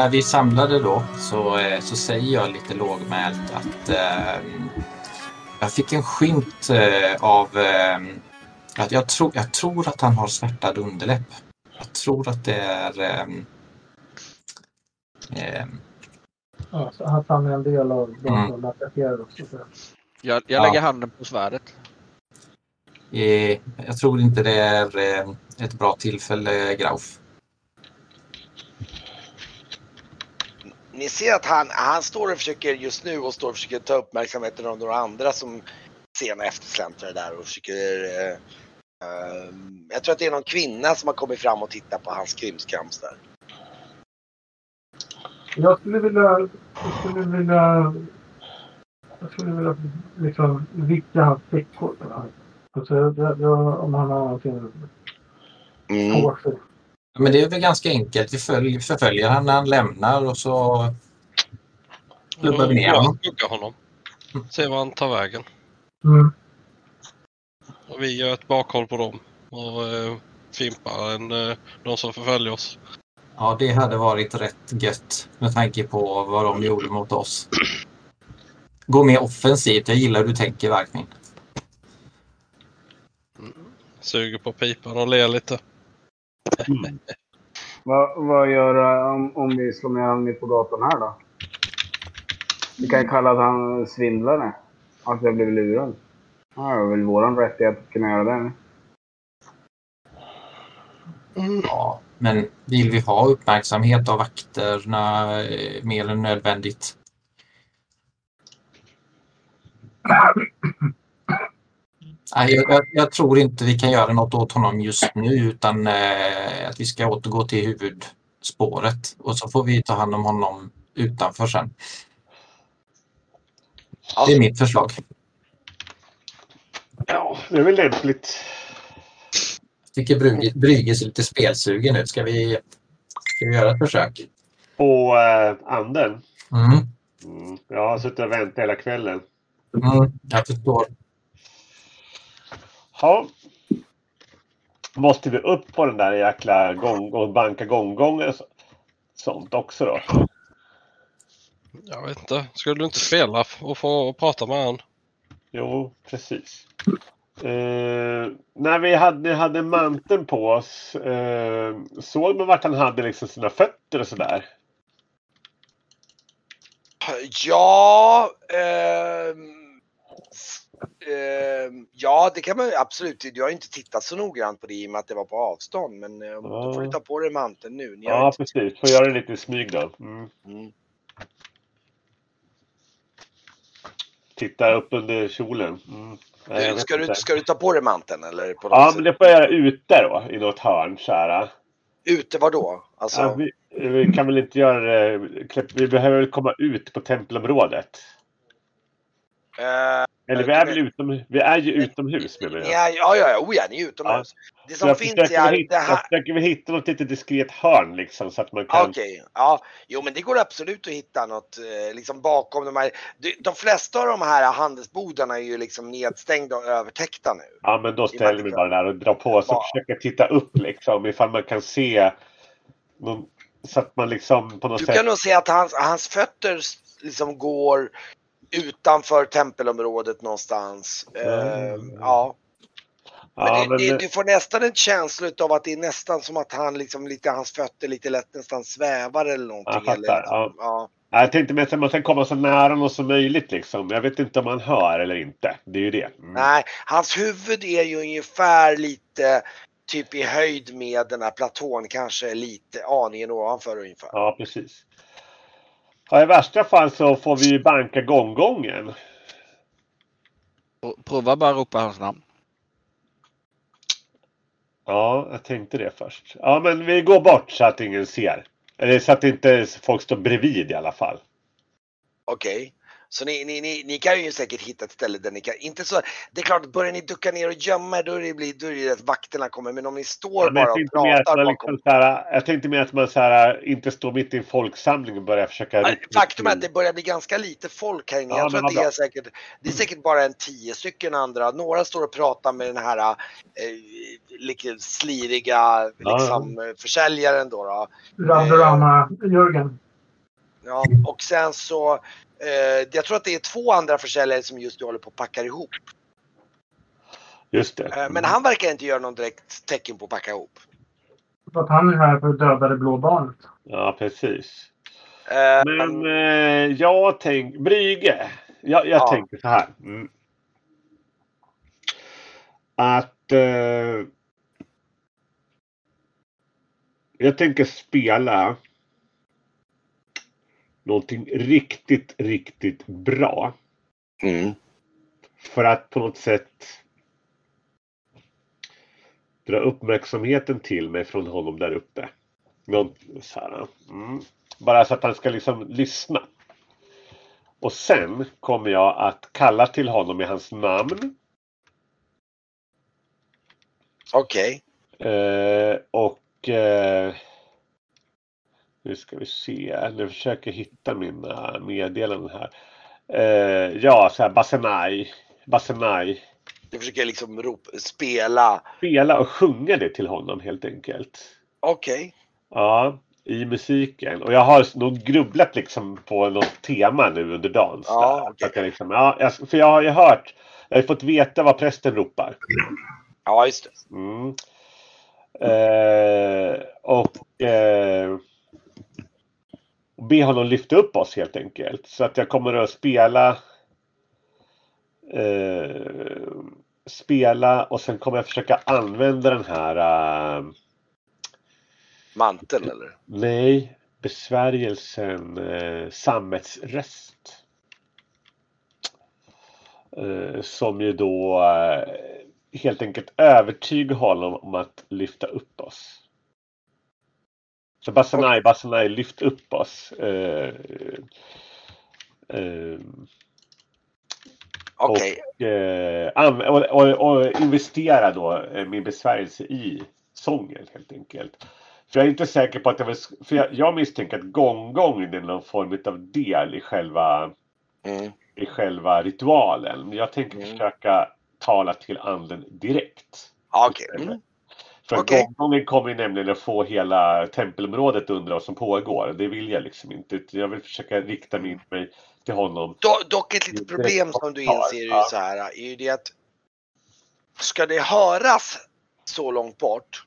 när vi samlade då så, eh, så säger jag lite lågmält att eh, jag fick en skymt eh, av eh, att jag, tro, jag tror att han har svärtad underläpp. Jag tror att det är ehm, Ja, så att han är en del av de Mm. som attackerar oss. och så. Jag, jag Ja. lägger handen på svärdet. eh, jag tror inte det är eh, ett bra tillfälle, Grauf. Ni ser att han, han står och försöker just nu och står och försöker ta uppmärksamheten av några andra som sena eftersläntrar där och försöker eh, eh, jag tror att det är någon kvinna som har kommit fram och tittat på hans krimskrams där. Jag skulle vilja... Jag skulle vilja... Jag skulle vilja liksom vicka hans fickor. Alltså, jag, jag, om han har någonting Mm. på sig. Men det är väl ganska enkelt. Vi följer, förföljer han när han lämnar och så klubbar vi ner Jag honom. skuggar honom. Se var han tar vägen. Mm. Och vi gör ett bakhåll på dem. Och eh, fimpar en, eh, de som förföljer oss. Ja, det hade varit rätt gött med tanke på vad de gjorde mot oss. Gå mer offensivt. Jag gillar hur du tänker verkligen. Suger på pipan och ler lite. Vad, vad gör om, om vi slår ner honom på gatan här då? Vi kan kalla att han svindlare. Att jag blev lurad. Ja, det är väl våran rättighet att kunna göra det. Ja, men vill vi ha uppmärksamhet av vakterna eh, mer än nödvändigt? Jag, jag, tror inte vi kan göra något åt honom just nu utan eh, att vi ska återgå till huvudspåret och så får vi ta hand om honom utanför sen. Det är mitt förslag. Ja, det är väl lämpligt. Jag tycker Brygge- är lite spelsugen nu. Ska vi, ska vi göra ett försök? Och eh, anden. Mm. Mm, jag har suttit och väntat hela kvällen. Mm, jag förstår. Ja. Måste vi upp på den där jäkla gång och banka gånggången och så- sånt också då? Jag vet inte. Skulle du inte spela och få prata med han? Jo, precis. Eh, när vi hade, hade manteln på oss, eh, såg man vart han hade liksom sina fötter och sådär? Ja, ehm, ehm, ja det kan man absolut. Jag har inte tittat så noggrant på det i och med att det var på avstånd. Men eh, då får du ta på dig manteln nu. Ni Ja, inte... precis. Får göra det lite i smyg då. Mm. Mm. Titta upp under kjolen. Mm. Nej, vet Ska, du, ska du ta på dig manteln eller? På något Ja, sätt? men det får jag göra ute då, i något hörn så här. Ute var då? Alltså, Ja, vi, vi kan väl inte göra. Vi behöver väl komma ut på tempelområdet. Eh, Eller vi är väl utom, vi är ju utomhus menar jag. ja, ja, ja, oh, ja, ni är utomhus. Det Så som jag finns är väl det hitta, jag här. försöker hitta något litet diskret hörn liksom så att man kan... Okej, ja. Jo men det går absolut att hitta något eh, liksom bakom de här. De, flesta av de här handelsbodarna är ju liksom nedstängda och övertäckta nu. Ja men då ställer mig bara där och drar på så Ja. försöker titta upp liksom ifall man kan se någon, så att man liksom på något Du sätt... kan nog se att hans, hans fötter liksom går utanför tempelområdet någonstans. Mm. ja. Men, ja, det, men, det, du får nästan en känsla av att det är nästan som att han liksom lite, hans fötter lite lätt nästan svävar eller någonting. Jag eller, ja. ja. jag tänkte mest att man ska komma så nära någon som möjligt liksom. Jag vet inte om man hör eller inte. Det är ju det. Mm. Nej, hans huvud är ju ungefär lite typ i höjd med den här platån, kanske lite aningen ovanför ungefär. Ja, precis. Ja, I värsta fall så får vi banka gånggången. Pro- Prova bara ropa hans namn. Ja, jag tänkte det först. Ja, men vi går bort så att ingen ser. Eller så att inte folk står bredvid i alla fall. Okej. Så ni, ni, ni, ni kan ju säkert hitta ett ställe där ni kan, inte så, det är klart, börjar ni ducka ner och gömma er då är det, blir, då är det att vakterna kommer, men om ni står Ja, bara jag, och pratar man bakom. liksom så här, jag tänkte mer att man så här, inte står mitt i en folksamling och börjar försöka... Ja, Faktum är att det börjar bli ganska lite folk här inne. Ja, Jag tror att det är säkert, det är säkert bara en tio stycken andra. Några står och pratar med den här eh, lite sliriga Ja, liksom, eh, försäljaren då. då. Randorama-Jörgen. Ja, och sen så, eh, jag tror att det är två andra försäljare som just nu håller på att packa ihop. Just det. Eh, men han verkar inte göra någon direkt tecken på att packa ihop. För att han är här för att döda det blå barnet. Ja, precis. Eh, Men eh, jag tänker... Brygge. Jag, jag Ja. tänker så här. Mm. Att... Eh, jag tänker spela någonting riktigt, riktigt bra. mm. För att på något sätt dra uppmärksamheten till mig från honom där uppe. Så här, mm. Bara så att han ska liksom lyssna. Och sen kommer jag att kalla till honom med hans namn. Okej. Eh, och eh, nu ska vi se. Nu försöker jag hitta mina meddelanden här. Eh, ja, så här Basenai. Basenai. Du försöker liksom rop, spela. Spela och sjunga det till honom helt enkelt. Okej. Ja, i musiken. Och jag har nog grubblat liksom på något tema nu under dagen. Ja, okej. Att jag liksom, ja, för jag har ju hört, jag har fått veta vad prästen ropar. Ja, just det. Mm. Eh, och eh, be honom lyfta upp oss helt enkelt. Så att jag kommer att spela eh, spela och sen kommer jag försöka använda den här eh, Mantel eller? Nej, besvärjelsen eh, sammetsröst. Eh, som ju då eh, helt enkelt övertygar honom om att lyfta upp oss. Så Basanai, Basanai, lyft upp oss. Eh, eh, Okej. eh, an- och, och, och investera då eh, min besvärjelse i sången helt enkelt. För jag är inte säker på att jag vill, för jag, jag misstänker att gånggången är någon form av del i själva, Mm. i själva ritualen. Men Jag tänker Mm. försöka tala till anden direkt. Okej. Mm. För Okej. gånggången kommer nämligen att få hela tempelområdet under vad som pågår. Det vill jag liksom inte. Jag vill försöka rikta in mig till honom. Do, dock ett litet problem som du inser är ja. så här, är ju det att ska det höras så långt bort,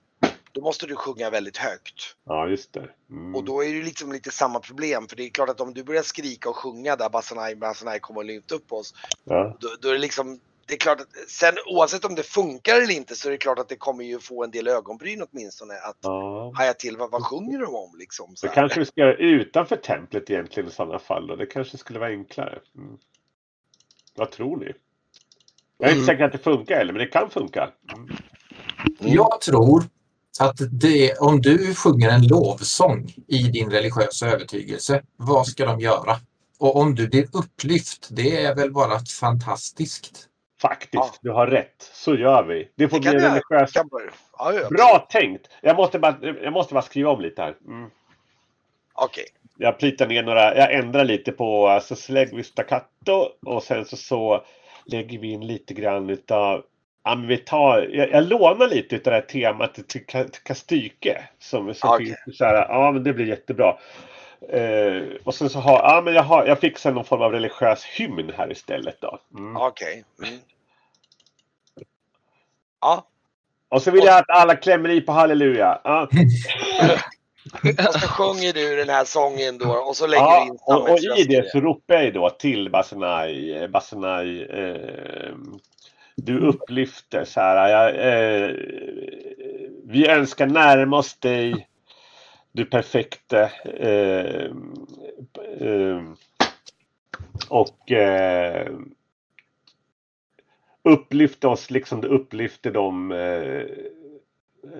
då måste du sjunga väldigt högt. Ja, just det. Mm. Och då är det liksom lite samma problem, för det är klart att om du börjar skrika och sjunga där Basanai, Basanai kommer och lyfta upp oss, ja. då, då är det liksom det är klart att sen oavsett om det funkar eller inte så är det klart att det kommer ju få en del ögonbryn åtminstone att ja. haja till vad, vad sjunger de om liksom. Så Det här. kanske vi ska göra utanför templet egentligen i sådana fall. Då. Det kanske skulle vara enklare. Mm. Vad tror ni? Jag är inte Mm. säker att det funkar heller, men det kan funka. Mm. Jag tror att det, om du sjunger en lovsång i din religiösa övertygelse, vad ska de göra? Och om du blir upplyft, det är väl bara fantastiskt. Faktiskt, Ja. du har rätt. Så gör vi. Det får Det bli en jag- religiös... Kan börja. Ja, ja. Bra tänkt! Jag måste bara, jag måste bara skriva om lite här. Mm. Okej. Jag plitar ner några, jag ändrar lite på, alltså så lägger vi staccato och sen så, så lägger vi in lite grann utav Ja, men vi tar, jag, jag lånar lite utav det här temat till, till Kastyke. Som, som Okej. finns så här, ja men det blir jättebra. Eh, och sen så har, ja men jag har, jag fixar någon form av religiös hymn här istället då. Mm. Okej. Mm. Ja, Och så vill jag att alla klämmer i på halleluja. Ja, och så sjunger du den här sången då och så lägger du ja in och, och i det så ropar jag då till Basenai, eh, Basenai, eh, du upplyfter så här. Jag, eh, vi önskar närma oss dig, du perfekte. Eh, eh, och upplyfta oss liksom du upplyfter de, eh,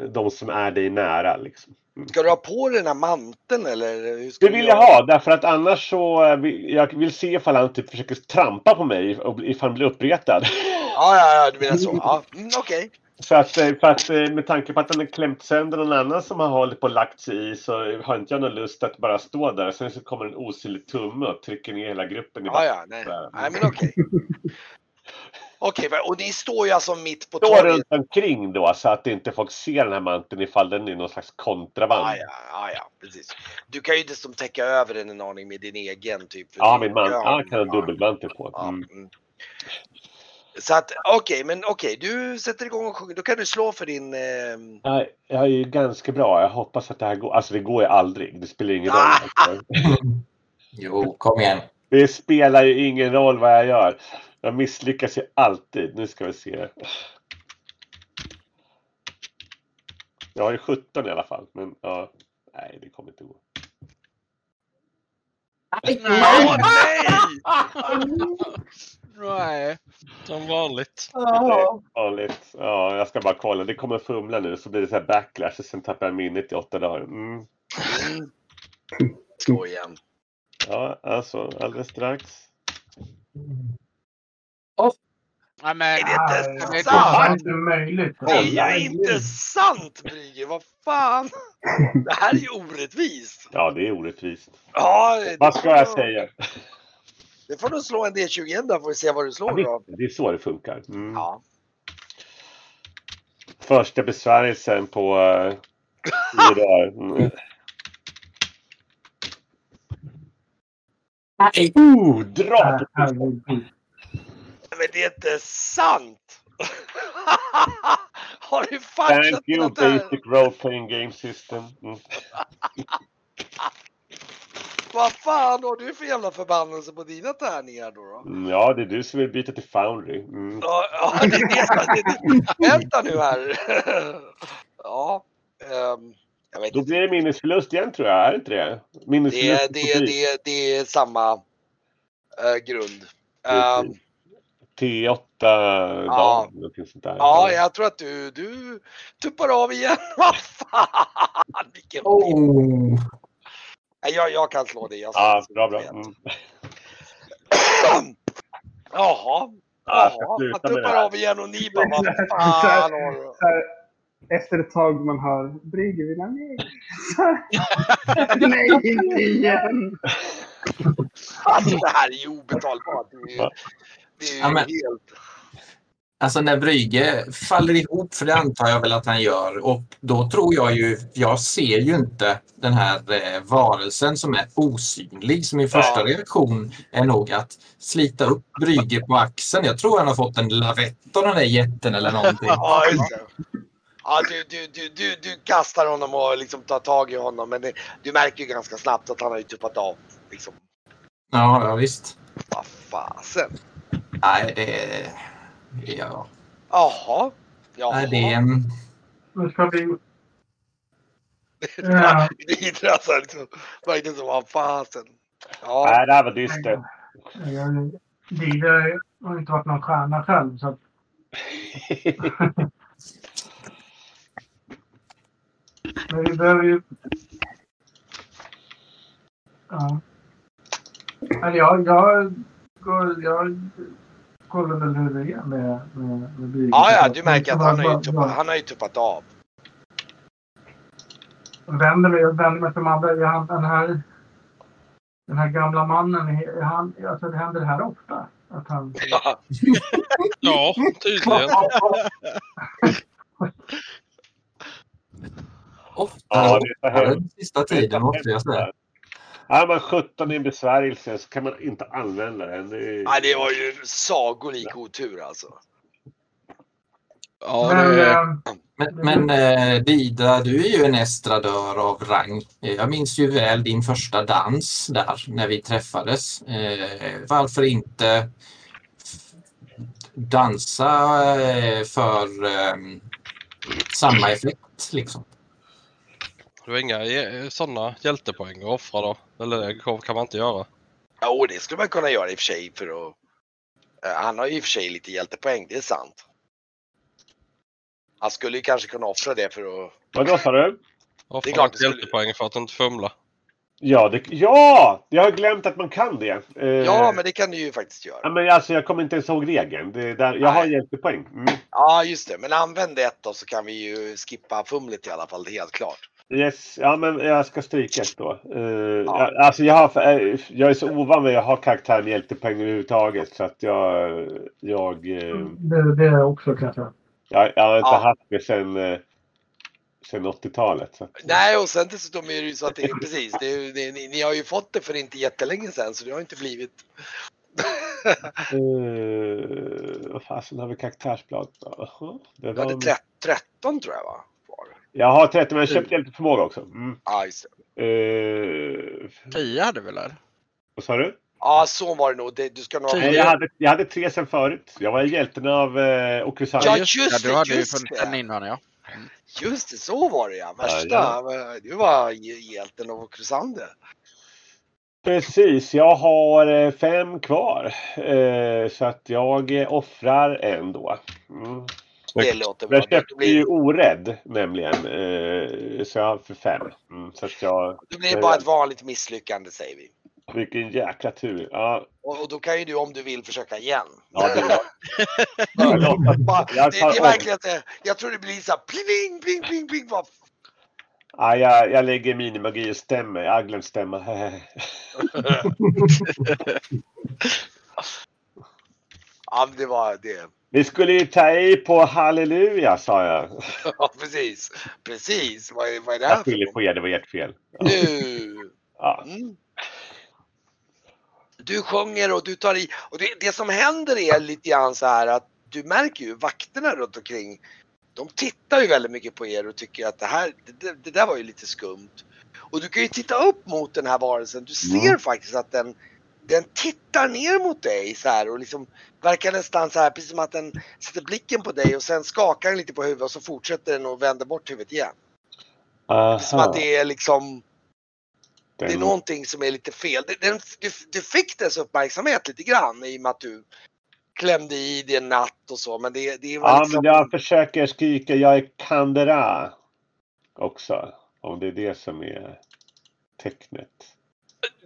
de som är dig nära. Liksom. Ska du ha på dig den här manteln eller? Det vill jag ha därför att annars så eh, vill, jag vill se ifall han typ försöker trampa på mig ifall han blir uppretad. Ja, ja, ja, du menar så. Ja, mm, okej. För att, för att eh, med tanke på att han har klämt sönder någon annan som har hållit på och lagt sig i så har inte jag någon lust att bara stå där. Sen så kommer en osynlig tumme och trycker ner hela gruppen i Ja, ja, nej. Nej, men okej. Okej, va- och ni står ju alltså mitt på torget. runt omkring då så att inte folk ser den här manteln ifall den är någon slags kontraband. Ja, ja, ja, ja, precis. Du kan ju dessutom täcka över den en aning med din egen typ. Ja, min man han kan ha Ja, dubbelmantel på. ja, Mm. mm. Så att okej, men okej, du sätter igång och sjunger. Då kan du slå för din... ehm, Jag, jag är ju ganska bra. Jag hoppas att det här går. Alltså det går ju aldrig. Det spelar ingen roll. Ah! Jo, kom igen. Det spelar ju ingen roll vad jag gör. Jag misslyckas ju alltid. Nu ska vi se. Jag har ju 17 i alla fall. Men ja, nej det kommer inte gå. Nej! Nej. Som vanligt. Vanligt. Ja, jag ska bara kolla. Det kommer fumla nu så blir det så här backlash och sen tappar jag minnet i åtta dagar. Mm. Mm. Slå igen. Ja, alltså alldeles strax. Nej men. Är det Nej, inte det sant? är inte möjligt. Det är ju inte sant Brygge, vad fan! Det här är ju orättvist. Ja, det är orättvist. Ja, det Vad ska får jag säga? Det får du slå en D20 igen då får vi se vad du Ja, slår då. det, det är så det funkar. Mm. Ja. Första besvärjelsen på uh, tio dagar. Mm. Oh, drag! Men det är inte sant! Har du Thank faxat you något här? basic role playing game system. Mm. Vad fan har du för jävla förbannelse på dina tärningar då? då? Mm, Ja, det är du som vill byta till Foundry. Mm. Ja, ja det är det som... Det, det, vänta nu här. Ja. ehm, jag vet Då inte. blir det minnesförlust igen tror jag, är det inte det? Det, Minnesförlust är- det, är- det, är- det är samma eh, grund. Ehm, T8 dag, någonting sånt där. ja, jag tror att du, du tuppar av igen. Vad fan! Vilken Oh. Nej, jag, jag kan slå det. Jag Ja, bra, bra. Mm. Jaha. Ja, Jaha. det tuppar av igen och ni bara vad fan efter ett tag man hör Brygge vill ha mer. Nej, inte igen! Alltså det här är ju obetalbart. Det är ju, Ja. men- helt... Alltså när Brygge faller ihop, för det antar jag väl att han gör, och då tror jag ju, jag ser ju inte den här eh, varelsen som är osynlig. Så min första Ja. reaktion är nog att slita upp Brygge på axeln. Jag tror han har fått en lavett av den där jätten eller någonting. Ja. Ja, du, du, du, du, du kastar honom och liksom tar tag i honom men det, du märker ju ganska snabbt att han har ju tuppat av. Liksom, Ja, ja visst. vad fasen. Nej, det är... Ja. Jaha. Jaha. Nej, det är en... Nu ska vi... Ja. Det är alltså liksom, verkligen som vad fasen. Ja, Nej, det här var dystert. Didre har inte varit någon stjärna själv. Så att, men vi behöver ju... Ja. Eller jag, jag, går, jag kollar väl hur det är med, med, med Brygge. ja, ja du märker att han har ju tuppat, han har ju tuppat av. Jag vänder mig, jag vänder mig till de andra. Är han, den, här, den här gamla mannen, är han, alltså det händer det här ofta? Att han... Ja, Ja, tydligen. Ofta Ja, det är så den sista tiden måste jag säga. Är man 17 i en besvärjelse så kan man inte använda den. Det är... Nej, det var ju sagolik otur alltså. Ja, men, det, eh, Men, men eh, Dida, du är ju en estradör av rang. Eh, Jag minns ju väl din första dans där när vi träffades. Eh, varför inte dansa eh, för eh, samma effekt liksom? Du har inga eh, sådana hjältepoäng att offra då? Eller det kan man inte göra? Jo, det skulle man kunna göra i och för sig för att... Eh, Han har ju i och för sig lite hjältepoäng, det är sant. Han skulle ju kanske kunna offra det för att... Vadå sa du? Offra Det är klart ett det skulle- hjältepoäng för att inte fumla. Ja, det, ja! Jag har glömt att man kan det. Eh, Ja, men det kan du ju faktiskt ja, göra. men alltså, jag kommer inte ens ihåg regeln. Det, är där, jag har Nej. hjältepoäng. Mm. Ja, just det. Men använd ett då så kan vi ju skippa fumlet i alla fall. Det är helt klart. Yes, ja men jag ska stryka ett då. Eh, jag, alltså jag, har, eh, jag är så ovan vid att ha karaktären hjältepoäng överhuvudtaget så att jag... Jag, eh, Det, det är också kanske. jag, jag har inte Ja. haft det sen, sen 80-talet. Så att, Nej, och sen dessutom är det ju så att det är precis. Det är, det, ni, ni har ju fått det för inte jättelänge sedan så det har inte blivit... Eh, vad fasen har vi karaktärsblad? Jaha, det Du var... hade 13, 13 tror jag va? Jag har 30 men jag har köpt hjälteförmåga också. Mm. Ja, just det. Eh, 10 hade vi väl? vad sa du? Ja, så var det nog. Det, du ska nog... Nej, jag, hade, jag hade tre sen förut. Jag var hjälten av eh, Okusani. Ja, ja, just du det, hade ju just funnit det. den innan ja. Just det, så var det ja. Värsta. Ja, Du var hj- hjälten av Crusander. Precis, jag har eh, fem kvar. Eh, så att jag eh, offrar en då. Mm. Det låter bra. Jag köpte ju blir, orädd nämligen. Eh, så jag har för fem. Mm, så att jag... det blir bara ett vanligt misslyckande säger vi. Vilken jäkla tur. Ja, Och, och då kan ju du om du vill försöka igen. ja, det var... Det, det är verkligen det, jag tror det blir så här pling, pling, pling, pling. Bara, ja, jag, jag lägger minimagi och stämmer. Jag har glömt stämma. ja, det var det. Vi skulle ju ta i på halleluja sa jag. Ja, precis. Precis. Vad är, vad är det här Jag skyller på er, det var ert fel. Nu. Ja. Mm. Du sjunger och du tar i. Och det, det som händer är lite grann så här att du märker ju vakterna runt omkring. De tittar ju väldigt mycket på er och tycker att det här, det, det där var ju lite skumt. Och du kan ju titta upp mot den här varelsen. Du ser Mm. faktiskt att den, den tittar ner mot dig så här och liksom verkar nästan så här precis som att den sätter blicken på dig och sen skakar den lite på huvudet och så fortsätter den och vänder bort huvudet igen. Är som Aha. att det är liksom det är Den- någonting som är lite fel. Den, du, du fick dess uppmärksamhet lite grann i och med att du klämde i det natt och så. Men det, det var Ja, liksom... men jag försöker skrika jag är Kandera också. Om det är det som är tecknet.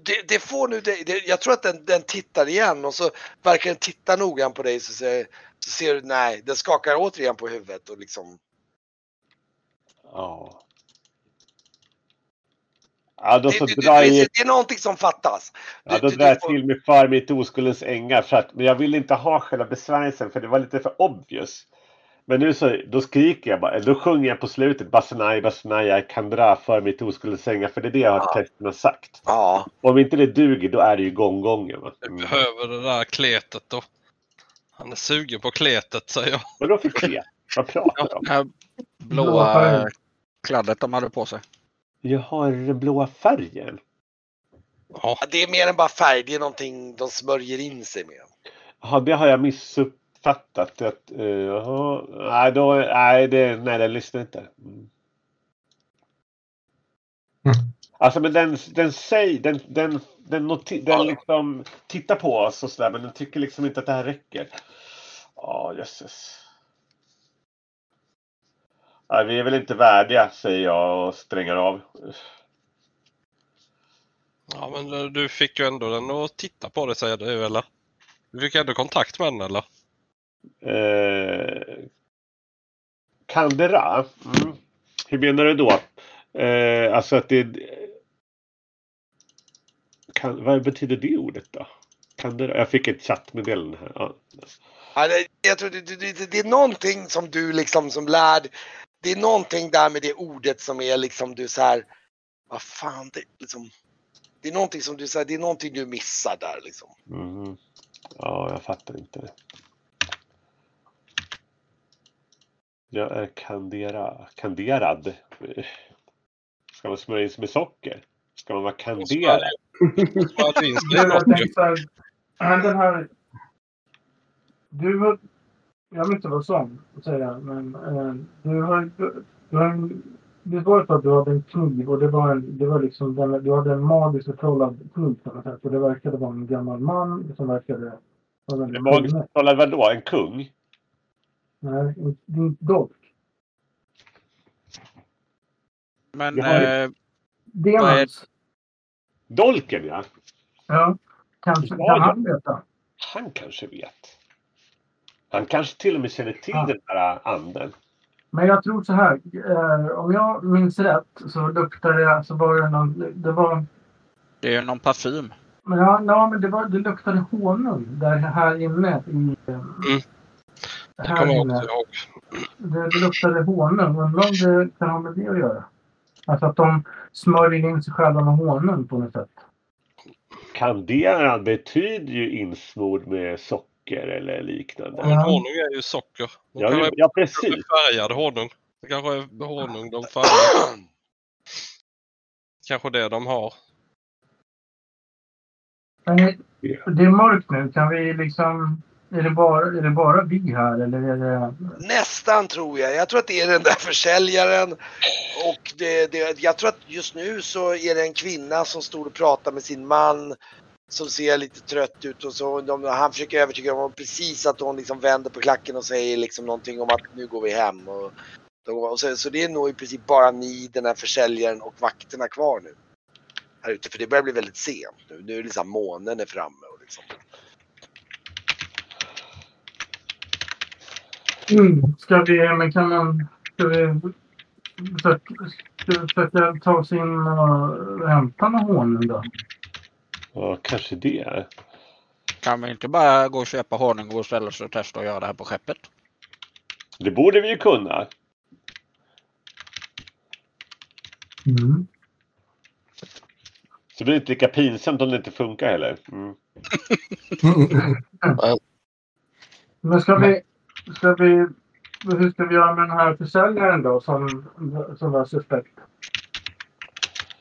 Det, det får nu det, det, Jag tror att den, den tittar igen och så verkar den titta noggrant på dig så ser, så ser du nej, den skakar återigen på huvudet och liksom. Ja. Ja, då Det, så det, drar det, jag, det är någonting som fattas. ja, Du- då du- drar jag får- till med för mitt oskuldens ängar. För att, men jag vill inte ha själva besvärjelsen för det var lite för obvious. Men nu så, då skriker jag bara, då sjunger jag på slutet Basanai, Basanai, jag kan dra för mitt oskuldens ängar. För det är det jag har Ja. texten har sagt. Ja, Om inte det duger, då är det ju gånggången. Jag Mm. behöver det där kletet då. Han är sugen på kletet säger jag. Vadå för klet? Vad pratar du om? Det här Blåa kladdet de hade på sig. Jag har den blåa färgen. Ja, det är mer än bara färg. Det är någonting de smörjer in sig med. Jaha, det har jag missuppfattat. Att, uh, jaha, nej, då, nej, det, nej, det lyssnar inte. Mm. Alltså men den, den säger, den, den, den, noti- den liksom tittar på oss och sådär men den tycker liksom inte att det här räcker. Ja, jösses. Nej, vi är väl inte värdiga säger jag och strängar av. ja men du fick ju ändå den att titta på det säger du eller? Du fick ändå kontakt med den eller? Eh, Kandera? Mm. Hur menar du då? Eh, alltså att det... Kan, vad betyder det ordet då? Kandera? Jag fick ett chattmeddelande här. Ja. Ja, det, jag tror det, det, det, är någonting som du liksom som lärd. Det är någonting där med det ordet som är liksom du så här. Vad fan det liksom. Det är någonting som du säger. Det är någonting du missar där liksom. Mhm. ja, jag fattar inte det. Jag är kandera, kanderad. Ska man smörja in sig med socker? Ska man vara kanderad? Den här... Du har... Jag vill inte vara sån, säga, men eh, du har... Du, du har det var så att du hade en kniv och det var, en, det var liksom den, du hade en magisk förtrollad kniv på något sätt. Och det verkade vara en gammal man som verkade En magisk kunnig. förtrollad vadå? En kung? Nej, dolk. Men Jag har ju- eh, Demons. Dolken ja. Ja. Kanske Ja, kan han veta. Han kanske vet. Han kanske till och med känner till Ja. den här anden. Men jag tror så här. Eh, om jag minns rätt så luktade det, så var det någon, det var, det är någon parfym. men ja, ja, men det var, det luktade honung där här inne i, Mm. Det här kommer jag inne. Det, det luktade honung. Undrar om det kan ha med det att göra. Alltså att de smörjer in sig själva med honung på något sätt. Kandera betyder ju insmord med socker eller liknande. Men Ja. honung är ju socker. De Ja, ju- ja precis. färgad honung. Det kanske är honung de färgar. Kanske det de har. Men det, det är mörkt nu. Kan vi liksom... Är det, bara, är det bara vi här eller är det... Nästan tror jag. Jag tror att det är den där försäljaren. Och det, det, jag tror att just nu så är det en kvinna som står och pratar med sin man. Som ser lite trött ut och så. De, han försöker övertyga honom precis att hon liksom vänder på klacken och säger liksom någonting om att nu går vi hem. Och, och så, så det är nog i princip bara ni, den här försäljaren och vakterna kvar nu. Här ute. För det börjar bli väldigt sent nu. Nu är liksom månen är framme. Och liksom. Mm. Ska vi... Men kan man... Ska vi försöka, ska vi försöka ta oss in och hämta någon honung då? Ja, kanske det. Kan vi inte bara gå och köpa honung och ställa oss och testa och göra det här på skeppet? Det borde vi ju kunna. Mm. Så det blir inte lika pinsamt om det inte funkar heller. Mm. Men ska vi... Ska vi... Hur ska vi göra med den här försäljaren då som, som var suspekt?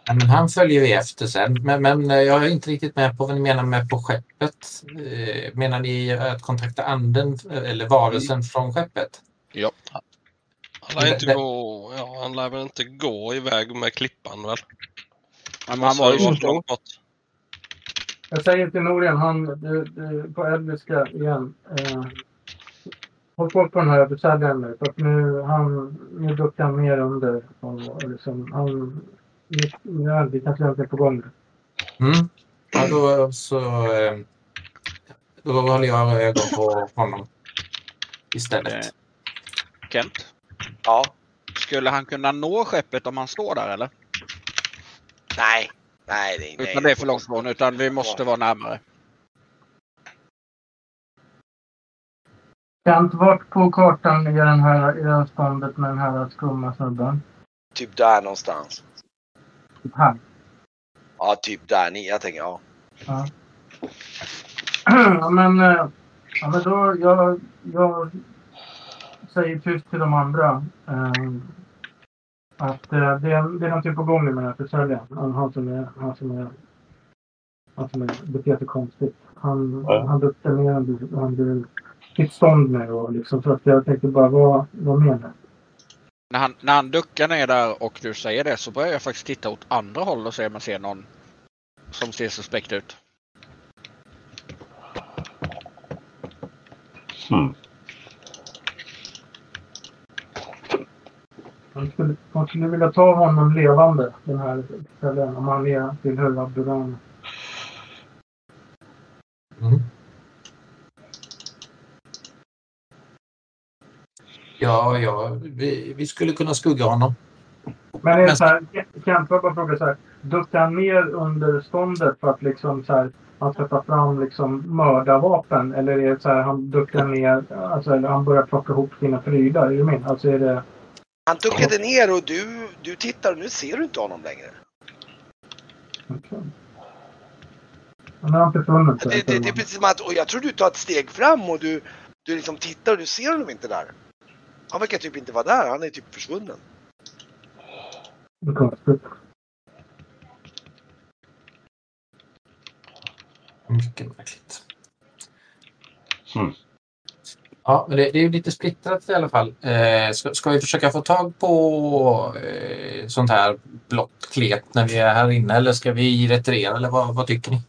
Ja, men han följer vi efter sen. Men, men eh, jag är inte riktigt med på vad ni menar med på skeppet. Eh, Menar ni att kontakta anden eh, eller varelsen från skeppet? Ja. Han lär, inte gå, ja, han lär väl inte gå iväg med klippan väl? Men han var ju så vara något. Jag säger till Norien, han, du, du, på engelska igen. Eh, håll koll på den här försäljaren nu. För att nu, han, nu duckar han mer under. Och liksom, han, nu, är det kanske är på gång. Mm. Ja, då så... eh, Då håller jag ögon på honom istället. Eh, Kent, Ja. skulle han kunna nå skeppet om han står där eller? Nej. Nej, det, nej. Utan det är för långt från, utan vi måste vara närmare. Kent, vart på kartan är den här, i det här ståndet med den här skumma snubben? Typ där någonstans. Här. Ja, typ där. Ni, jag tänker, ja. Ja. ja, men, eh, ja, men då, jag, jag säger tyst till de andra. Eh, att eh, det, är, det är någonting på gång nu med den här försäljaren. Han, han som är, han som är, han som är, beter sig konstigt. Han, Ja. han duktar ner han blir, han blir sitt stånd nu och liksom. Så att jag tänkte bara, vad, vad menar du? När han, när han duckar ner där och du säger det så börjar jag faktiskt titta åt andra håll och se om man ser någon som ser suspekt ut. Hmm. Man skulle, man skulle vilja ta honom levande, den här försäljaren, om han är tillhör Abdurrahman. Ja, ja vi, vi skulle kunna skugga honom. Men är det så här, Kent, jag bara fråga så här. Duckar han ner under ståndet för att liksom så här, han ska ta fram liksom mördarvapen? Eller är det så här, han duckar ner, alltså eller han börjar plocka ihop sina prylar? Är du med? Alltså är det... Han duckade ner och du, du tittar och nu ser du inte honom längre. Okay. Han har inte funnits. Det, det, det är precis som att, och jag tror du tar ett steg fram och du, du liksom tittar och du ser honom inte där. Han verkar typ inte vara där, han är typ försvunnen. Det är konstigt. Mycket märkligt. Hmm. Ja, men det, det är ju lite splittrat i alla fall. Eh, ska, ska vi försöka få tag på eh, sånt här blått klet när vi är här inne eller ska vi retirera eller vad, vad tycker ni?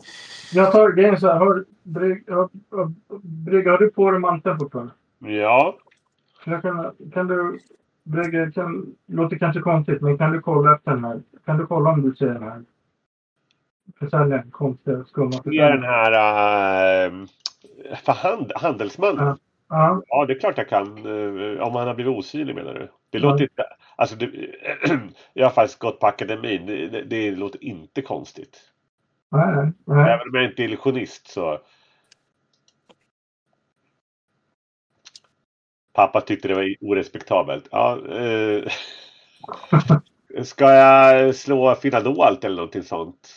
Jag tar grejen så här. Har, Brygg, har, Brygg, har du på dig manteln fortfarande? Ja, Jag kan, kan du Brygge, kan, låter kanske konstigt, men kan du kolla efter den här? Kan du kolla om du ser den här? Försäljaren, konstiga, skumma Det är den här... Uh, för hand, handelsmannen. Ja. Ja, Ja, det är klart jag kan. Eh, Om han har blivit osynlig menar du? Det Ja. låter inte... Alltså, det, jag har faktiskt gått på akademin. Det, det, det låter inte konstigt. nej, nej. Även om jag inte är illusionist så... Pappa tyckte det var orespektabelt. Ja, eh, ska jag slå finadolt eller någonting sånt?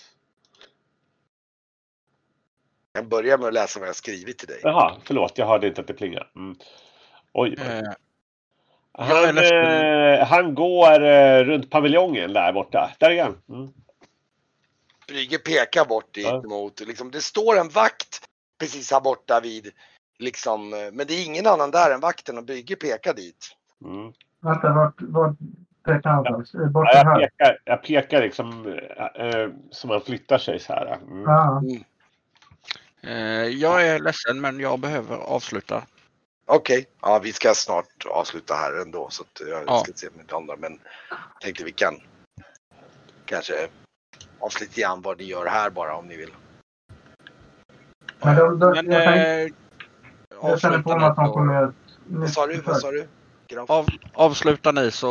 Jag börjar med att läsa vad jag skrivit till dig. Jaha, förlåt. Jag hörde inte att det plingade. Mm. Oj. Eh, Han, eh, han går eh, runt paviljongen där borta. Där är han. Mm. Brygge pekar bort dit Ja. mot, liksom, det står en vakt precis här borta vid, liksom, eh, men det är ingen annan där än vakten och Brygge pekar dit. Mm. Vänta, vart, vart pekar han? Eh, Bort Ja, jag, pekar, jag pekar liksom eh, eh, som han flyttar sig så här. Mm. Ja. eh, jag är ledsen men jag behöver avsluta. Okej, ja vi ska snart avsluta här ändå så att jag Ja. ska se med det andra men tänkte vi kan kanske avsluta igen vad ni gör här bara om ni vill. Men då, då, Men jag, eh, jag känner på avsluta mig att han ni kommer så, göra Vad sa du? Vad sa du? Av, avsluta ni så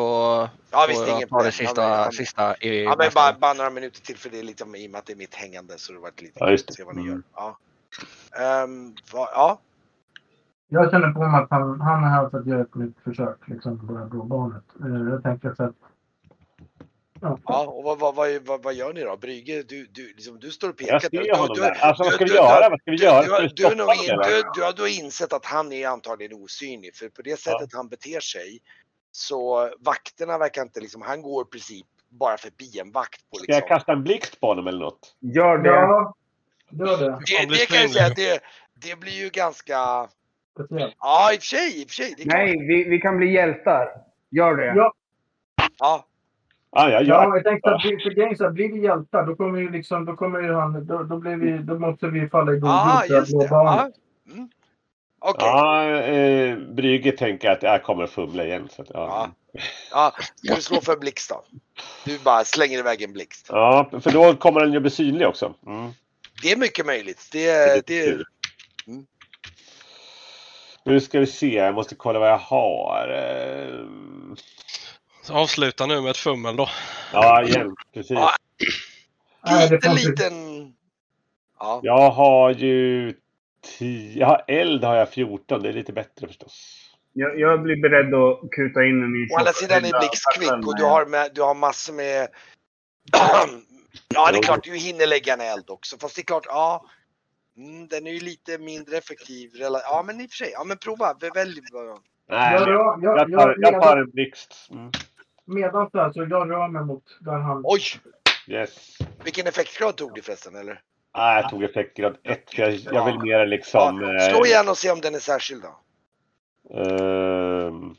Ja får visst, jag inget ta det sista, Ja, men- sista i Ja men bara, bara några minuter till för det är liksom i och med att det är mitt hängande så det varit lite Ja, just det. se vad ni Mm. gör. Ja. Ehm, vad- ja, Jag känner på mig att han, han är här för att göra ett nytt försök liksom, på det här blåbarnet. Eh, Jag tänker så att... Ja. och vad, vad, vad, vad, vad gör ni då? Brygge, du, du, liksom, du står och pekar. Jag Du- ser honom du- där. Alltså vad ska du- vi du- göra? Vad ska vi Du, göra? du, du, du, du, har, du har insett att han är antagligen osynlig för på det sättet han beter sig så vakterna verkar inte liksom, han går i princip bara förbi en vakt. På, Ska jag liksom. kasta en blixt på honom eller något? Gör det. Ja, gör det. det, det kan jag säga, det, det blir ju ganska, ja i och för sig, i och för sig. Nej, vi, vi kan bli hjältar. Gör det. Ja, Ja, Ja, jag gör ja, jag tänkte att för grejen så blir vi hjältar då kommer ju liksom, då kommer ju han, då, då blir vi, då måste vi falla i god ah, jord för att det. Ja. Mm. Okej. Ja, eh, Brygge tänker att jag kommer fumla igen. Så att, ja. Ja. Ja, ska du slå för blixt då? Du bara slänger iväg en blixt. ja, för då kommer den ju bli synlig också. Mm. Det är mycket möjligt. Det, det, Mm. Nu ska vi se, jag måste kolla vad jag har. Avsluta nu med ett fummel då. Ja, igen. Precis. Ja. Liten, liten... Ja. Jag har ju 10, jag har eld har jag 14, det är lite bättre förstås. Jag, jag blir beredd att kuta in en Å andra sidan är Blix kvick och du har, med, du har massor med... ja, det är klart du hinner lägga en eld också. Fast det är klart, ja. Mm, den är ju lite mindre effektiv. Ja, men i och för sig. Ja, men prova. Välj. Nej, Jag, jag, jag jag, tar, jag tar en blixt. Mm. Medan där, så jag rör mig mot där han... Oj! Yes. Vilken effektgrad tog du förresten, eller? Nej, jag tog effektgrad 1 för jag, jag vill mer liksom... Ja, slå igen och se om den är särskild då. ehm,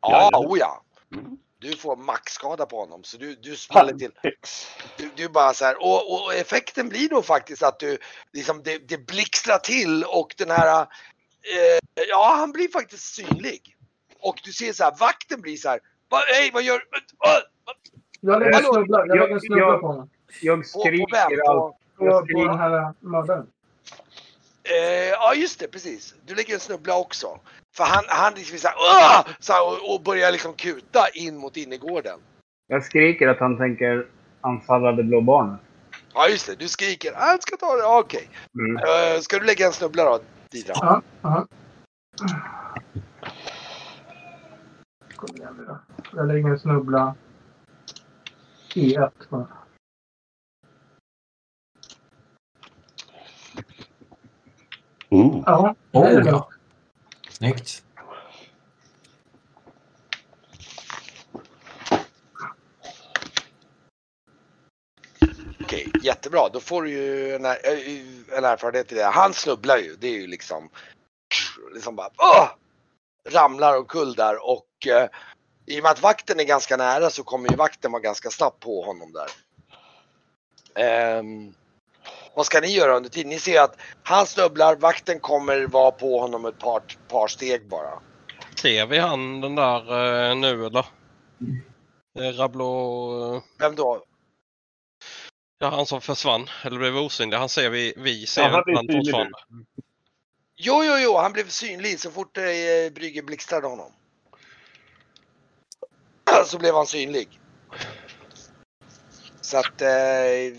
Ja, Jajamän. oh ja. Mm. Du får maxskada på honom så du, du smäller till. Du, du bara så här, och, och effekten blir då faktiskt att du, liksom det, det blixtrar till och den här, eh, ja han blir faktiskt synlig. Och du ser så här, vakten blir så här, Va, hej vad gör du? Jag lägger en snubbla, jag lägger en Jag- snubbla jag- på honom. Jag På, på skriker allt. På, På, på den här mördaren. eh, ja just det, precis. Du lägger en snubbla också. För han, han liksom så här, "Åh!" så här, och, och börjar liksom kuta in mot innergården. Jag skriker att han tänker anfalla det blå barnet. Ja just det, du skriker, "Ah, jag ska ta det, okej. Mm. Eh, ska du lägga en snubbla då, Didra? Ja, ja. Kom igen nu då. Jag lägger en snubbla. E1 bara. Ooh. Ja, det är Oh, ja. Snyggt. Okej, jättebra. Då får du ju en, eh, en erfarenhet i det. Han snubblar ju. Det är ju liksom... Liksom bara... Åh! Ramlar omkull där och eh, i och med att vakten är ganska nära så kommer ju vakten vara ganska snabb på honom där. Ehm, Vad ska ni göra under tiden? Ni ser att han snubblar, vakten kommer vara på honom ett par, par steg bara. Ser vi han den där eh, nu eller? Eh, Rablo... Vem då? Ja, han som försvann eller blev osynlig. Han ser vi, vi ser Ja, han fortfarande. Jo, jo, jo, han blev synlig så fort eh, Brygge blixtrade honom. Så blev han synlig. Så att eh,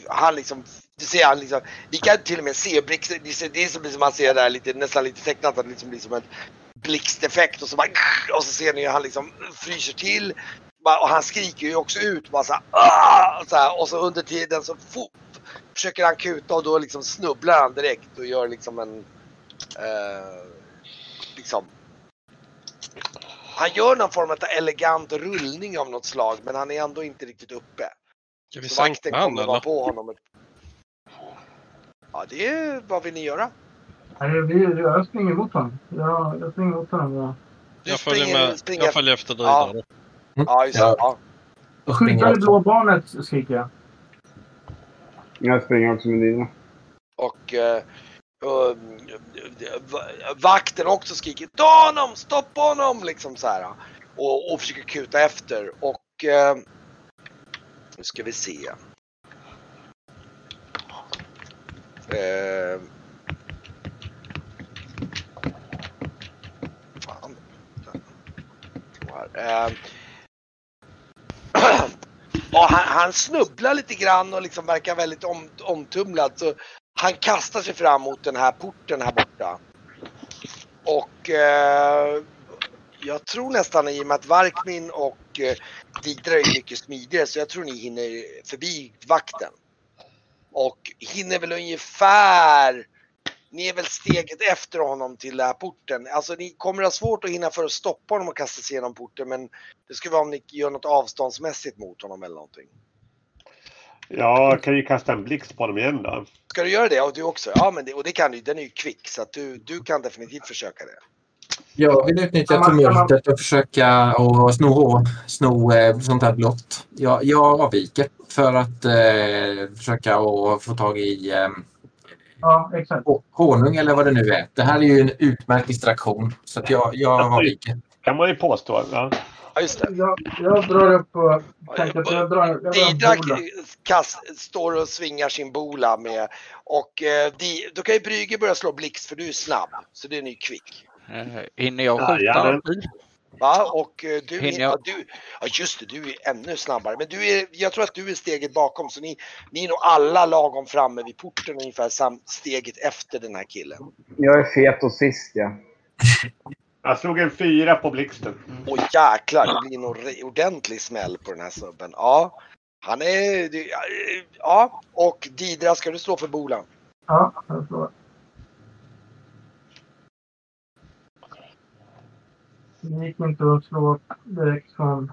han liksom, du ser han liksom, vi kan till och med se blixten, det är- som som man ser där lite, nästan lite tecknat, att det liksom blir som en blixteffekt och så bara, och så ser ni hur han liksom fryser till. Och han skriker ju också ut bara så här, "Ah!" så här, och så under tiden så fort försöker han kuta och då liksom snubblar han direkt och gör liksom en eh, liksom han gör någon form av elegant rullning av något slag men han är ändå inte riktigt uppe. Ska vi Så vakten sänka han kommer vara eller? på honom. ett- Ja det är, vad vill ni göra? Jag springer mot honom. Jag, jag springer mot honom. Ja. Jag följer, med, springer- jag följer efter dig Ja. där. Ja just det. Ja. Skydda jag det blå barnet, skriker jag. Jag springer också med dina. Och eh, eh, va- vakten också skriker Ta honom! Stoppa honom! Liksom så här. Och, och försöker kuta efter. Och eh, nu ska vi se. Eh, fan. Eh, Ja, han, han snubblar lite grann och liksom verkar väldigt om, omtumlad. Så han kastar sig fram mot den här porten här borta. Och eh, jag tror nästan i och med att Varkmin och eh, Didra är mycket smidigare så jag tror ni hinner förbi vakten. Och hinner väl ungefär ni är väl steget efter honom till den här porten. Alltså ni kommer ha svårt att hinna för att stoppa honom och kasta sig igenom porten men det skulle vara om ni gör något avståndsmässigt mot honom eller någonting. Jag kan ju kasta en blixt på honom igen då. Ska du göra det? Och du också? Ja, men det, och det kan du. Den är ju kvick så att du, du kan definitivt försöka det. Jag vill utnyttja tumultet och försöka och sno, sno eh, sånt här blått. Jag, jag avviker för att eh, försöka och få tag i eh, Ja, exakt. ho- honung eller vad det nu är. Det här är ju en utmärkt distraktion så att jag, jag avviker. Kan man ju påstå. Ja. Ja, just det. Jag, jag drar upp och tänker att jag drar, jag drar Didra en bola. kast, står och svingar sin bola med och eh, di, då kan ju Brygge börja slå blixt för du är snabb. Så det är ny kvick. Eh, Hinner jag skjuta pil? Va? Och eh, du, Hinner ja, jag- du, ja just det, du är ännu snabbare. Men du är, jag tror att du är steget bakom så ni, ni är nog alla lagom framme vid porten ungefär sam, steget efter den här killen. Jag är fet och sist ja. Jag slog en fyra på blixten. Och jäklar, det blir nog ordentlig smäll på den här snubben. Ja, han är... Ja, och Didra, ska du slå för bolan? Ja, jag slår. Det gick inte att slå direkt från...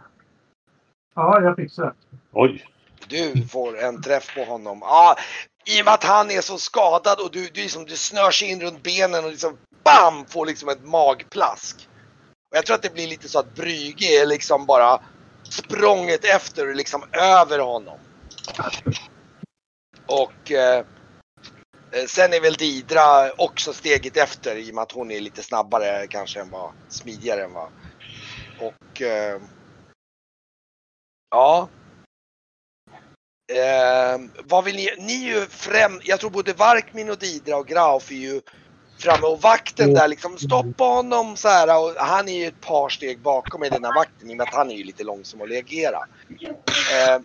Ja, jag rätt. Oj. Du får en träff på honom. Ja, I och med att han är så skadad och du, du, liksom, du snör sig in runt benen och liksom BAM! Får liksom ett magplask. Och jag tror att det blir lite så att Brygge är liksom bara språnget efter och liksom över honom. Och eh, Eh, sen är väl Didra också steget efter i och med att hon är lite snabbare kanske än vad, smidigare än vad. Och eh, ja. Eh, vad vill ni? Ni är ju främ... Jag tror både Varkmin och Didra och Grauf är ju framme och vakten där liksom stoppa honom så här och han är ju ett par steg bakom i den här vakten i och med att han är ju lite långsam att reagera. Eh,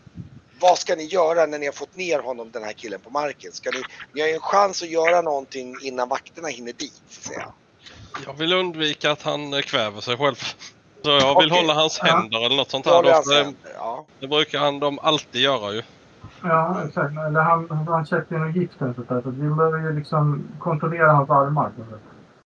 vad ska ni göra när ni har fått ner honom, den här killen, på marken? Ska ni, ni har ju en chans att göra någonting innan vakterna hinner dit, så att säga. Jag vill undvika att han eh, kväver sig själv. Så jag vill Okej. hålla hans Ja. händer eller något sånt här. Då, det, händer, ja. det brukar han de alltid göra ju. Ja, exakt. Eller han, han checkar ju något gift eller sånt där. Så vi behöver ju liksom kontrollera hans armar.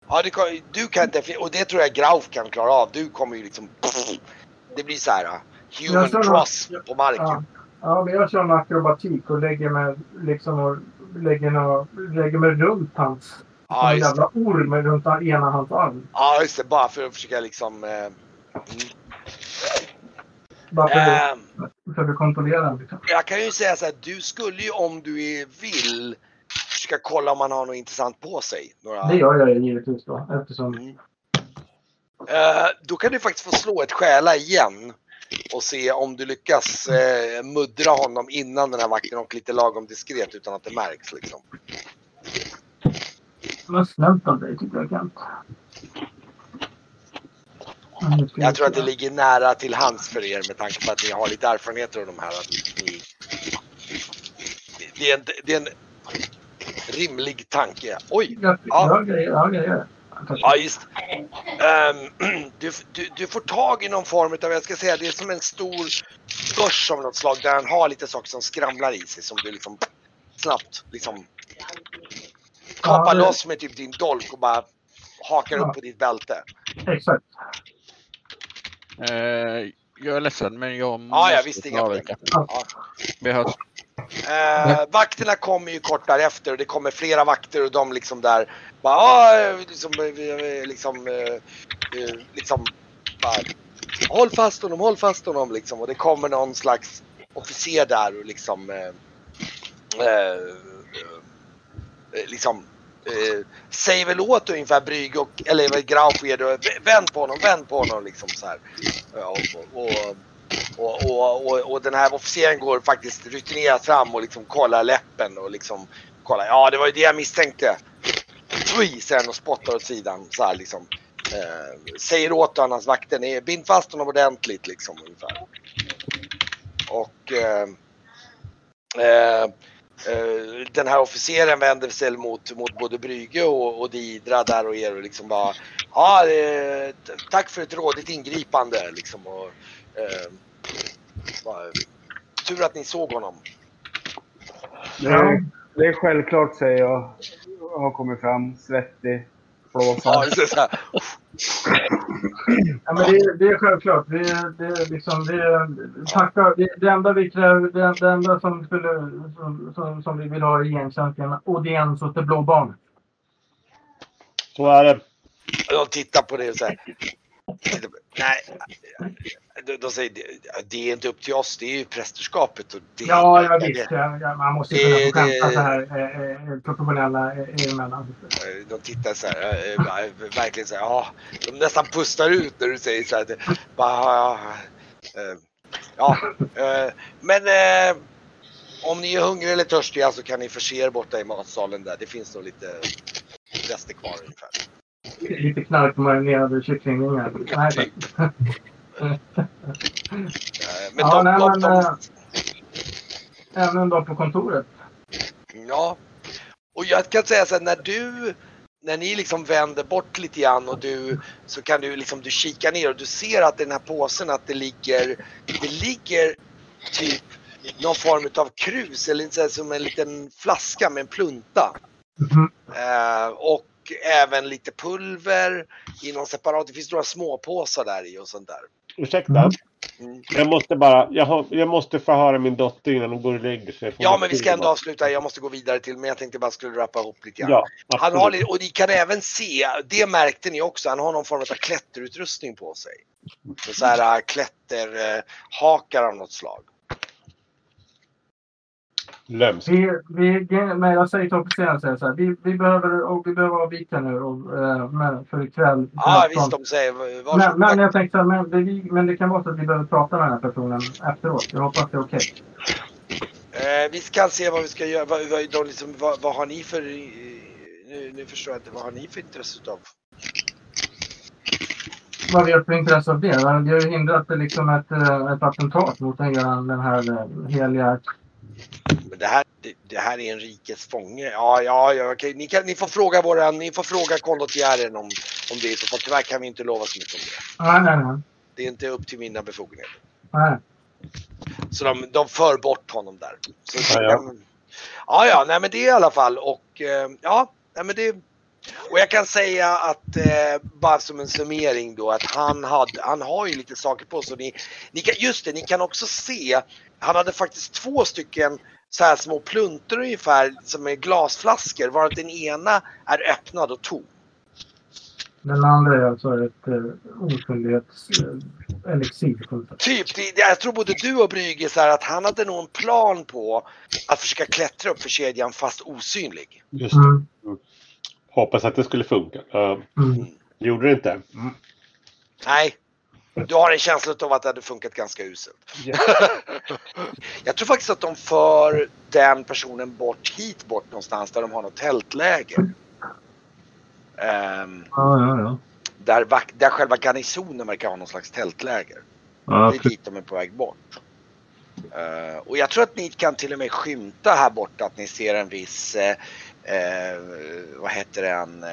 Ja, det kan, du kan inte, och det tror jag Grauf kan klara av. Du kommer ju liksom... Det blir så här uh, human cross på marken. Ja. Ja, men jag kör en akrobatik och lägger mig liksom och lägger, nå, lägger mig runt hans... Ja, en jävla orm runt ena hans arm. ja, just det. Bara för att försöka liksom... Eh, mm. Bara för att Ehm, försöka kontrollera den. Liksom. jag kan ju säga så här, du skulle ju om du vill försöka kolla om han har något intressant på sig. Några... Det gör jag ju givetvis då eftersom... Mm. Eh, då kan du faktiskt få slå ett stjäla igen och se om du lyckas eh, muddra honom innan den här vakten och lite lagom diskret utan att det märks. Liksom. Vad snällt av dig tycker jag Kent. Ja, Jag tror att det ligger nära till hands för er med tanke på att ni har lite erfarenheter av de här. Att ni, det, är en, det är en rimlig tanke. Oj! Jag har Ja, just. Ehm, du, du, du får tag i någon form av, jag ska säga, det är som en stor börs av något slag där han har lite saker som skramlar i sig som du liksom snabbt liksom kapar Ja, det- loss med typ din dolk och bara hakar Ja. upp på ditt bälte. Exakt. Eh, jag är ledsen men jag Ja, ja, måste visst, inga avvika. Ja. Vi hörs. Eh, vakterna kommer ju kort därefter och det kommer flera vakter och de liksom där bara, ah, liksom, liksom, eh, liksom bara, håll fast honom, håll fast honom liksom och det kommer någon slags officer där och liksom eh, eh, eh, liksom säger väl åt ungefär Brygge och, eller Graufred och vänd på honom, vänd på honom liksom så här. Ja, och, och, och, och, och, och den här officeren går faktiskt rutinerat fram och liksom kollar läppen och liksom kollar. Ja, det var ju det jag misstänkte. Fy, säger han och spottar åt sidan så här liksom. Eh, säger åt hans vakter, bind fast honom ordentligt liksom ungefär. Och eh, eh, eh, den här officeren vänder sig mot, mot både Brygge och, och Didra där och er och liksom bara Ja, eh, tack för ett rådigt ingripande liksom. Och, eh, tur att ni såg honom. Det är, det är självklart säger jag. Jag har kommit fram, svettig, Ja, flåsad. det är så här, Ja, men det, det är självklart. Det, det, är liksom, det, tacka, det, det enda vi kräver, det, det enda som, skulle, som, som, som vi vill ha i gentjänst är en audiens åt det blå barnet. Så är det. de tittar på det och på- Nej, de, de säger det, är inte upp till oss, det är ju prästerskapet. Och det, Ja, ja visst. Ja, man måste ju kunna få skämta det- så här eh, eh, professionella eh, emellan. De tittar så här, eh, eh, verkligen så här, ja, de nästan pustar ut när du säger så här. Bara, ja, eh, eh, men eh, om ni är hungriga eller törstiga så kan ni förse er borta i matsalen där. Det finns nog lite rester kvar ungefär. Lite knarkmarinerade kycklingvingar. Nej, Typ. Eh, Men Ja, de, nej, de, men, de, eh, Ännu en dag på kontoret. Ja, och jag kan säga så här när du, när ni liksom vänder bort lite grann och du, så kan du liksom, du kikar ner och du ser att i den här påsen att det ligger, det ligger typ någon form av krus eller så som en liten flaska med en plunta. Mhm. Eh, och även lite pulver i någon separat, det finns några småpåsar där i och sånt där. Ursäkta. Mm. Jag måste bara, jag, har, jag måste förhöra min dotter innan hon går och lägger sig. Ja men vi ska ändå avsluta, jag måste gå vidare till, men jag tänkte bara skulle rappa ihop lite grann. Ja, Han har, och ni kan även se, det märkte ni också, han har någon form av klätterutrustning på sig. Så, så här äh, klätterhakar av något slag. Lömskt. Vi, vi, men jag säger till officeren så här, vi, vi behöver och vi behöver avvika nu och, eh, men för ikväll. Ja visst, de säger varsågod. men, men jag tänkte så här, men, vi, men det kan vara så att vi behöver prata med den här personen efteråt. Jag hoppas det är okej. Eh, vi ska se vad vi ska göra. Vad, vad, de liksom, vad, vad har ni för... Nu, nu förstår jag inte. Vad har ni för intresse utav? Vad vi har för intresse av det? Vi har ju hindrat liksom ett, eh, ett attentat mot den, den här eh, heliga... Men det här, det, det här är en rikes fånge. Ja, ja, ja okej. Ni, kan, ni får fråga våran, ni får fråga kondotjären om, om det är så. För tyvärr kan vi inte lova så mycket om det. Nej, nej, nej. Det är inte upp till mina befogenheter. nej. Så de, de för bort honom där. Så, Ja, ja. ja, ja, nej men det i alla fall och eh, ja, nej men det. Och jag kan säga att eh, bara som en summering då att han hade, han har ju lite saker på sig. Ni, ni kan, just det, ni kan också se. Han hade faktiskt två stycken så här små pluntor ungefär som är glasflaskor varav den ena är öppnad och tom. Den andra är alltså ett uh, oskyldighetselixir. Typ, det, jag tror både du och Brygge så här att han hade nog en plan på att försöka klättra upp för kedjan fast osynlig. Just Mm. Hoppas att det skulle funka. Uh, Mm. gjorde det inte? Nej, du har en känsla av att det hade funkat ganska uselt. jag tror faktiskt att de för den personen bort hit bort någonstans där de har något tältläger. Ehm, Ja, ja, ja. där, där själva garnisonen verkar ha någon slags tältläger. ja Det är dit de är på väg bort. Eh, och jag tror att ni kan till och med skymta här borta att ni ser en viss, eh, eh, vad heter den,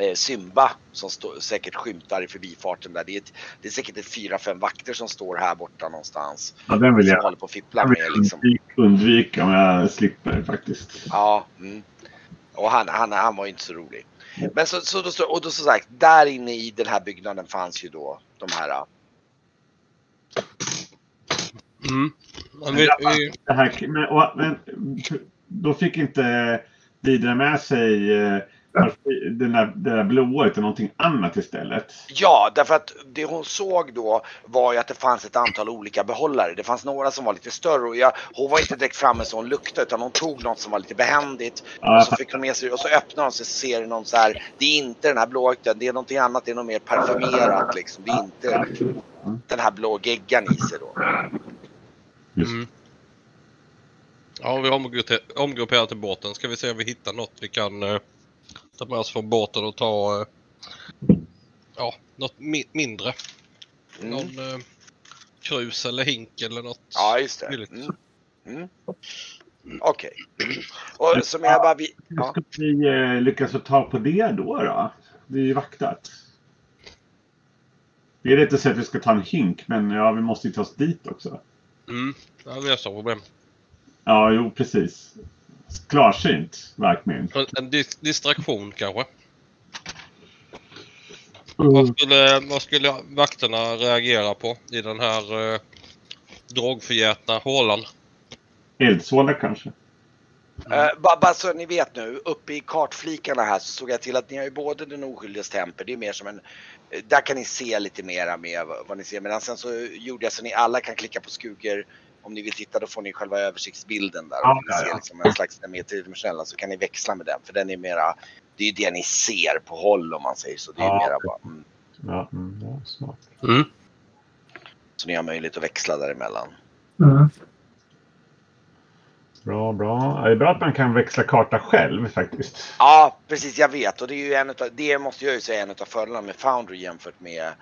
eh, Symba som stå, säkert skymtar i förbifarten där. Det är, ett, det är säkert ett fyra, fem vakter som står här borta någonstans. Ja, den vill Som jag, håller på att fippla den vill med jag liksom. undvika, om jag slipper faktiskt. Ja. Mm. Och han, han, han var ju inte så rolig. Men så, så, då, och då som sagt, där inne i den här byggnaden fanns ju då de här Mm. Men vi, vi, Det här, men, och, men, då fick inte Didra med sig eh, den där, det där blåa utan någonting annat istället. Ja, därför att det hon såg då var ju att det fanns ett antal olika behållare. Det fanns några som var lite större och jag, hon var inte direkt framme så hon luktade utan hon tog något som var lite behändigt. Ja, och så fick hon med sig och så öppnade hon sig och ser någon så här. Det är inte den här blåögden, det är någonting annat, det är något mer parfymerat liksom. Det är inte den här blå geggan i sig då. Just. mm. Ja, vi har omgrupperat- omgrupperat till båten. Ska vi se om vi hittar något vi kan eh, ta med oss från båten och ta ja, något mi- mindre. Mm. Någon eh, krus eller hink eller något. Ja, just det. Mm. Mm. Okej. Och som jag bara... Vi, Hur ja. ska vi eh, lyckas ta på det då? då? Det är ju vaktat. Det är inte så att vi ska ta en hink, men ja, vi måste ju ta oss dit också. Mm. Ja, det är så problem. Ja, jo, precis. Klarsynt, Verkmin. En, en dis- distraktion kanske. Mm. Vad, skulle, vad skulle vakterna reagera på i den här eh, drogförgätna hålan? Eldsvåda kanske? Eh, bara, bara så ni vet nu, uppe i kartflikarna här så såg jag till att ni har ju både den oskyldiges tempel, det är mer som en... eh, Där kan ni se lite mera med vad, vad ni ser. Medan sen så gjorde jag så ni alla kan klicka på skuggor. Om ni vill titta då får ni själva översiktsbilden där. Ja, Om ni vill ja, se ja. liksom en slags den mer tredimensionella så kan ni växla med den. För den är mera... Det är ju det ni ser på håll om man säger så. Det är ju Ja, mera bara... Mm, Ja, mm, ja smart. Mm. så ni har möjlighet att växla däremellan. Mm. Bra, bra. Det är bra att man kan växla karta själv faktiskt. Ja, precis. Jag vet. Och det är ju en utav, det måste jag ju säga är en av fördelarna med Foundry jämfört med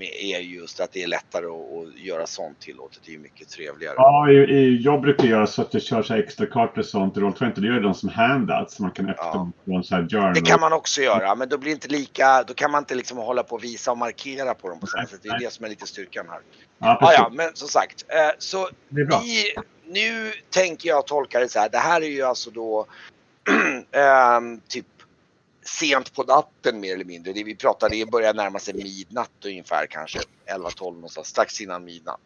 är just att det är lättare att, göra sånt tillåtet. Det är ju mycket trevligare. Ja, i, i, jag brukar göra så att jag kör så extra kartor och sånt i Roll20. Det gör de som handouts. Så man kan öppna Ja. dem sån här journal. Det kan man också göra, men då blir det inte lika, då kan man inte liksom hålla på och visa och markera på dem på samma sätt. Det är det som är lite styrkan här. Ja, Ja, men som sagt. Eh, så Det är bra. ni, nu tänker jag tolka det så här. Det här är ju alltså då ehm, typ sent på natten mer eller mindre. Det vi pratar det börjar närma sig midnatt ungefär kanske. 11-12 någonstans. Strax innan midnatt.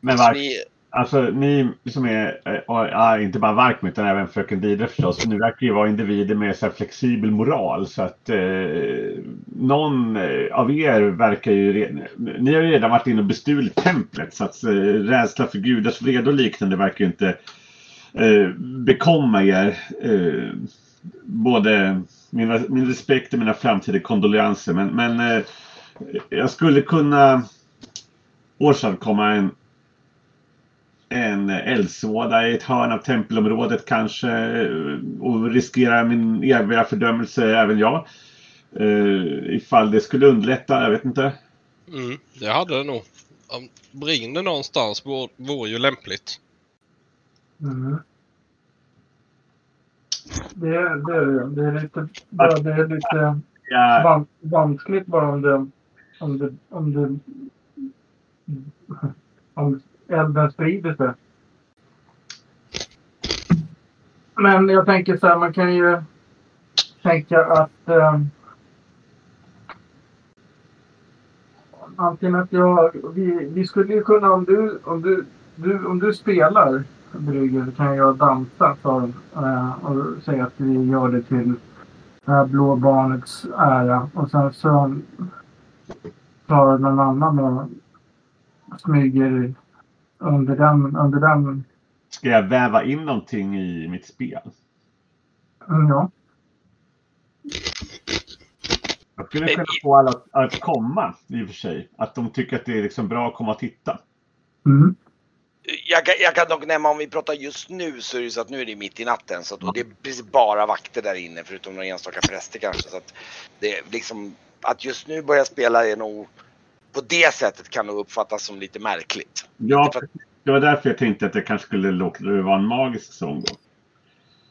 Men Så Vark, ni, alltså ni som är, ja, inte bara Varkmin utan även fröken Didre förstås. Ni verkar ju vara individer med så flexibel moral. Så att eh, någon eh, av er verkar ju Ni har ju redan varit inne och bestulit templet. Så att eh, rädsla för gudars vrede och liknande verkar ju inte eh, bekomma er. Eh, både mina, min respekt och mina framtida kondolenser. Men, men eh, jag skulle kunna åstadkomma en en eldsvåda i ett hörn av tempelområdet kanske eh, och riskera min eviga fördömelse även jag. Uh, ifall det skulle underlätta, jag vet inte. Mm, det hade det nog. Om brinner någonstans vore, vore ju lämpligt. Mm. Det, är- det, är det. är lite, bara, det är lite Jag, van, vanskligt bara om det, om det, om det, om elden sprider sig. Men jag tänker så här, man kan ju tänka att eh, antingen att jag, vi, vi skulle ju kunna om du, om du, du, om du spelar Brygger kan jag dansa för, eh, och säga att vi gör det till det här blå barnets ära. Och sen så tar någon annan och smyger under den, under den, Ska jag väva in någonting i mitt spel? mm, ja. Jag skulle kunna få alla att, att komma i och för sig. Att de tycker att det är liksom bra att komma och titta. Mm. Jag kan, jag kan dock nämna om vi pratar just nu så är det så att nu är det mitt i natten så att, och det är precis bara vakter där inne förutom några enstaka präster kanske. Så att, det liksom, att just nu börja spela är nog på det sättet kan nog uppfattas som lite märkligt. Ja, det var därför jag tänkte att jag kanske skulle det vara en magisk sång då.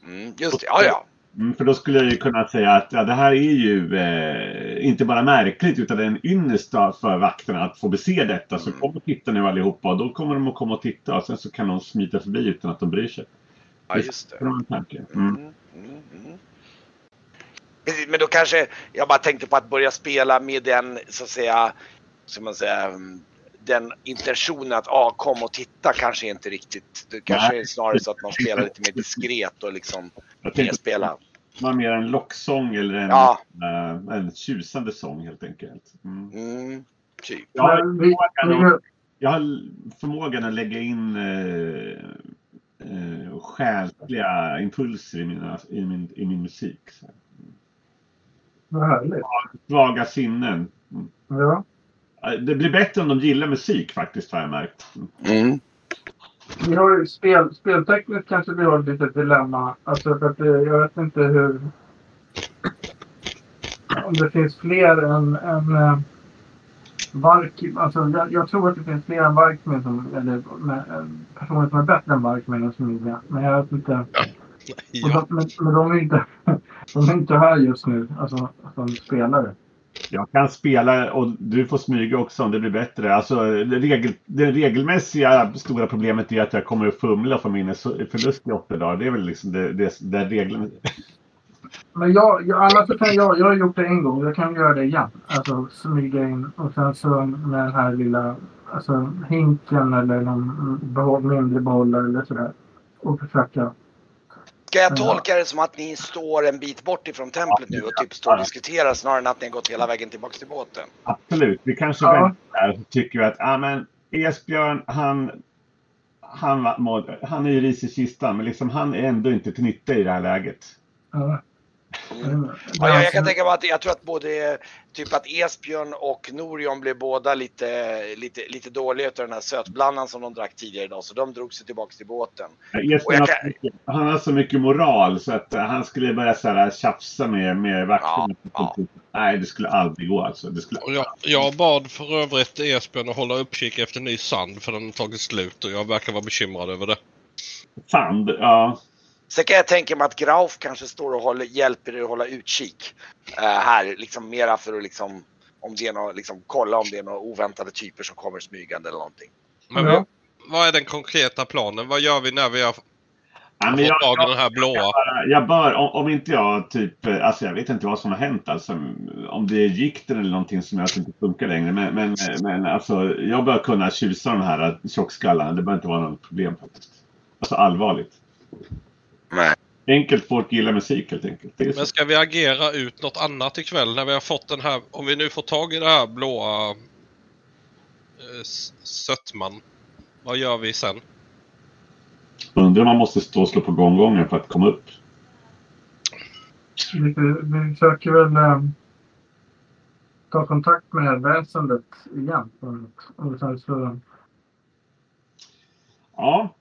Mm, just det, ja ja. Mm, för då skulle jag ju kunna säga att ja, det här är ju eh, inte bara märkligt utan det är en ynnest för vakterna att få bese detta. Så Mm. kom och titta nu allihopa och då kommer de att komma och titta och sen så kan de smita förbi utan att de bryr sig. Ja just det. Det. Mm. Mm, mm, men då kanske jag bara tänkte på att börja spela med den så att säga, ska man säga, den intentionen att ah, kom och titta kanske inte riktigt. Det kanske Nej. är snarare så att man spelar lite mer diskret och liksom det var mer en locksång eller en, Ja. eh, en tjusande sång helt enkelt. Mm. Mm, typ. Jag, har förmågan att, jag har förmågan att lägga in eh, eh, själsliga impulser i, mina, i, min, i min musik. Så. vad härligt. Svaga sinnen. Mm. Ja. Det blir bättre om de gillar musik faktiskt har jag märkt. Mm. Vi har ju spel, speltekniskt kanske vi har ett litet dilemma. Alltså för att eh, jag vet inte hur... Om det finns fler än, än eh, Vark, alltså jag, jag tror att det finns fler än Varkmin som, eller med, eh, personer som är bättre än Varkmin och Smyga. Men jag vet inte. Ja. de, men, men de är inte, de är inte här just nu, alltså som spelare. Jag kan spela och du får smyga också om det blir bättre. Alltså, det, regel, det regelmässiga stora problemet är att jag kommer att fumla och få minnesförlust i åtta dagar. Det är väl liksom det, det, det regeln... Men jag, jag, annars så kan jag, jag har gjort det en gång, jag kan göra det igen. Alltså smyga in och sen så med den här lilla alltså, hinken eller någon behåll, mindre behållare eller sådär. Och försöka. Ska jag tolka det som att ni står en bit bort ifrån templet nu och typ står och diskuterar snarare än att ni har gått hela vägen tillbaka till båten? Absolut. Vi kanske Ja. väntar tycker att ah, men Esbjörn, han, han, må- han är ju ris i kistan, men liksom, han är ändå inte till nytta i det här läget. Ja, Mm. Ja, jag, jag kan alltså- tänka mig att jag tror att både typ att Esbjörn och Norion blev båda lite, lite, lite dåliga utav den här sötblandan som de drack tidigare idag så de drog sig tillbaks till båten. Och Esbjörn kan- han har så mycket moral så att han skulle börja så här, tjafsa med, med vakterna. Ja, ja. Nej, det skulle aldrig gå alltså. Det skulle... Och jag, jag bad för övrigt Esbjörn att hålla uppkik efter ny sand för den har tagit slut och jag verkar vara bekymrad över det. Sand, ja. Sen kan jag tänka mig att Grauf kanske står och håller, hjälper er att hålla utkik eh, här, liksom mera för att liksom om det är något, liksom, kolla om det är några oväntade typer som kommer smygande eller någonting. Men Ja. vad, vad är den konkreta planen? Vad gör vi när vi har ja men jag, tag i jag, den här blåa? jag bör, om, om inte jag typ, eh, alltså jag vet inte vad som har hänt alltså. Om det är gikten eller någonting som det inte funkar längre. Men, men, men alltså jag bör kunna tjusa de här tjockskallarna. Det bör inte vara något problem faktiskt. Alltså allvarligt. Nej. Enkelt folk gillar musik helt enkelt. Men ska vi agera ut något annat ikväll när vi har fått den här, om vi nu får tag i det här blåa eh, sötman. Vad gör vi sen? Undrar om man måste stå och slå på gonggongen för att komma upp. Vi, vi försöker väl eh, ta kontakt med väsendet igen. Och sen så, Ja.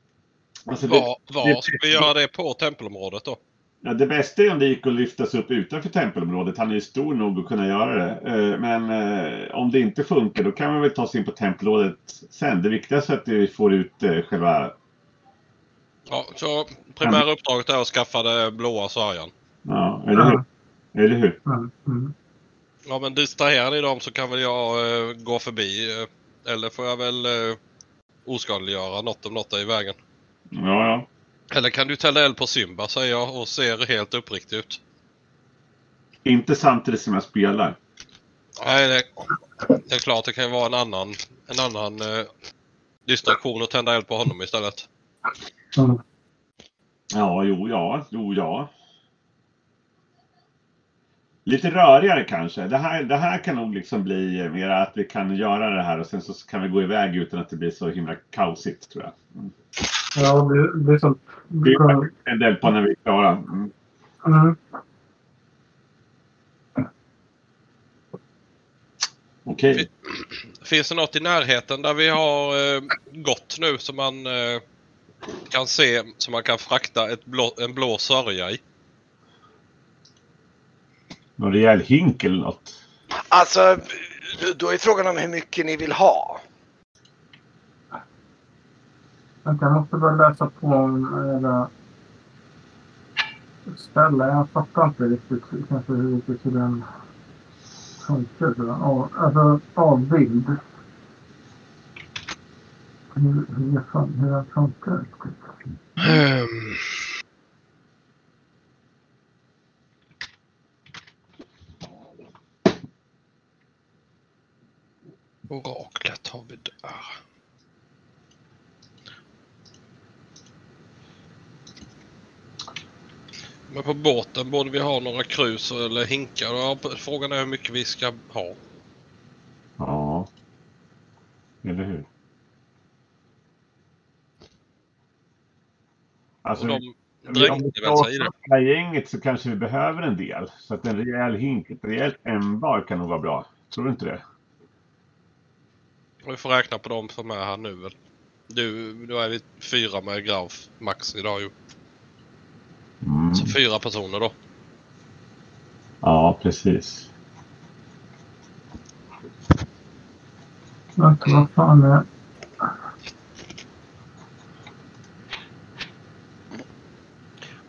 Alltså det, Var, var ska vi göra det på tempelområdet då? ja, det bästa är om det gick att lyftas upp utanför tempelområdet. Han är ju stor nog att kunna göra det. Eh, Men eh, om det inte funkar då kan man väl ta sig in på tempelområdet sen. Det viktigaste är att vi får ut eh, själva... Ja, så primära uppdraget är att skaffa det blåa sörjan. Ja, eller hur? Eller hur? mm, mm. Ja men distraherar ni dem så kan väl jag gå förbi. Eller får jag väl oskadliggöra något om något är i vägen. Ja, ja. Eller kan du tända eld på Simba säger jag och ser helt uppriktig ut. Inte samtidigt som jag spelar. Nej, det, det är klart det kan ju vara en annan, en annan eh, distraktion att tända eld på honom istället. Ja, jo, ja, jo, ja. Lite rörigare kanske. Det här, det här kan nog liksom bli mer att vi kan göra det här och sen så kan vi gå iväg utan att det blir så himla kaosigt tror jag. Mm. Ja, det, det är så. Det är en del på när vi är klara. Mm. Mm. Okej. Finns det något i närheten där vi har eh, gått nu som man eh, kan se, som man kan frakta ett blå, en blå sörja i? Någon rejäl hink eller något. Alltså, då är frågan om hur mycket ni vill ha. Vänta, jag måste bara läsa på om era ställe. Jag fattar inte riktigt kanske hur riktigt hur den funkar. Alltså avbild. Hur, hur, hur den funkar riktigt. Um. Oraklet har vi där. Men på båten borde vi ha några krus eller hinkar. Ja, Frågan är hur mycket vi ska ha. Ja. Eller hur? Alltså, de om vi ska ha gänget så kanske vi behöver en del. Så att en rejäl hink, ett rejält ämbar kan nog vara bra. Tror du inte det? Vi får räkna på dem som är här nu väl. Du, då är vi fyra med Grauf max idag ju. Mm. Så fyra personer då. Ja, precis. Vänta, vad fan är...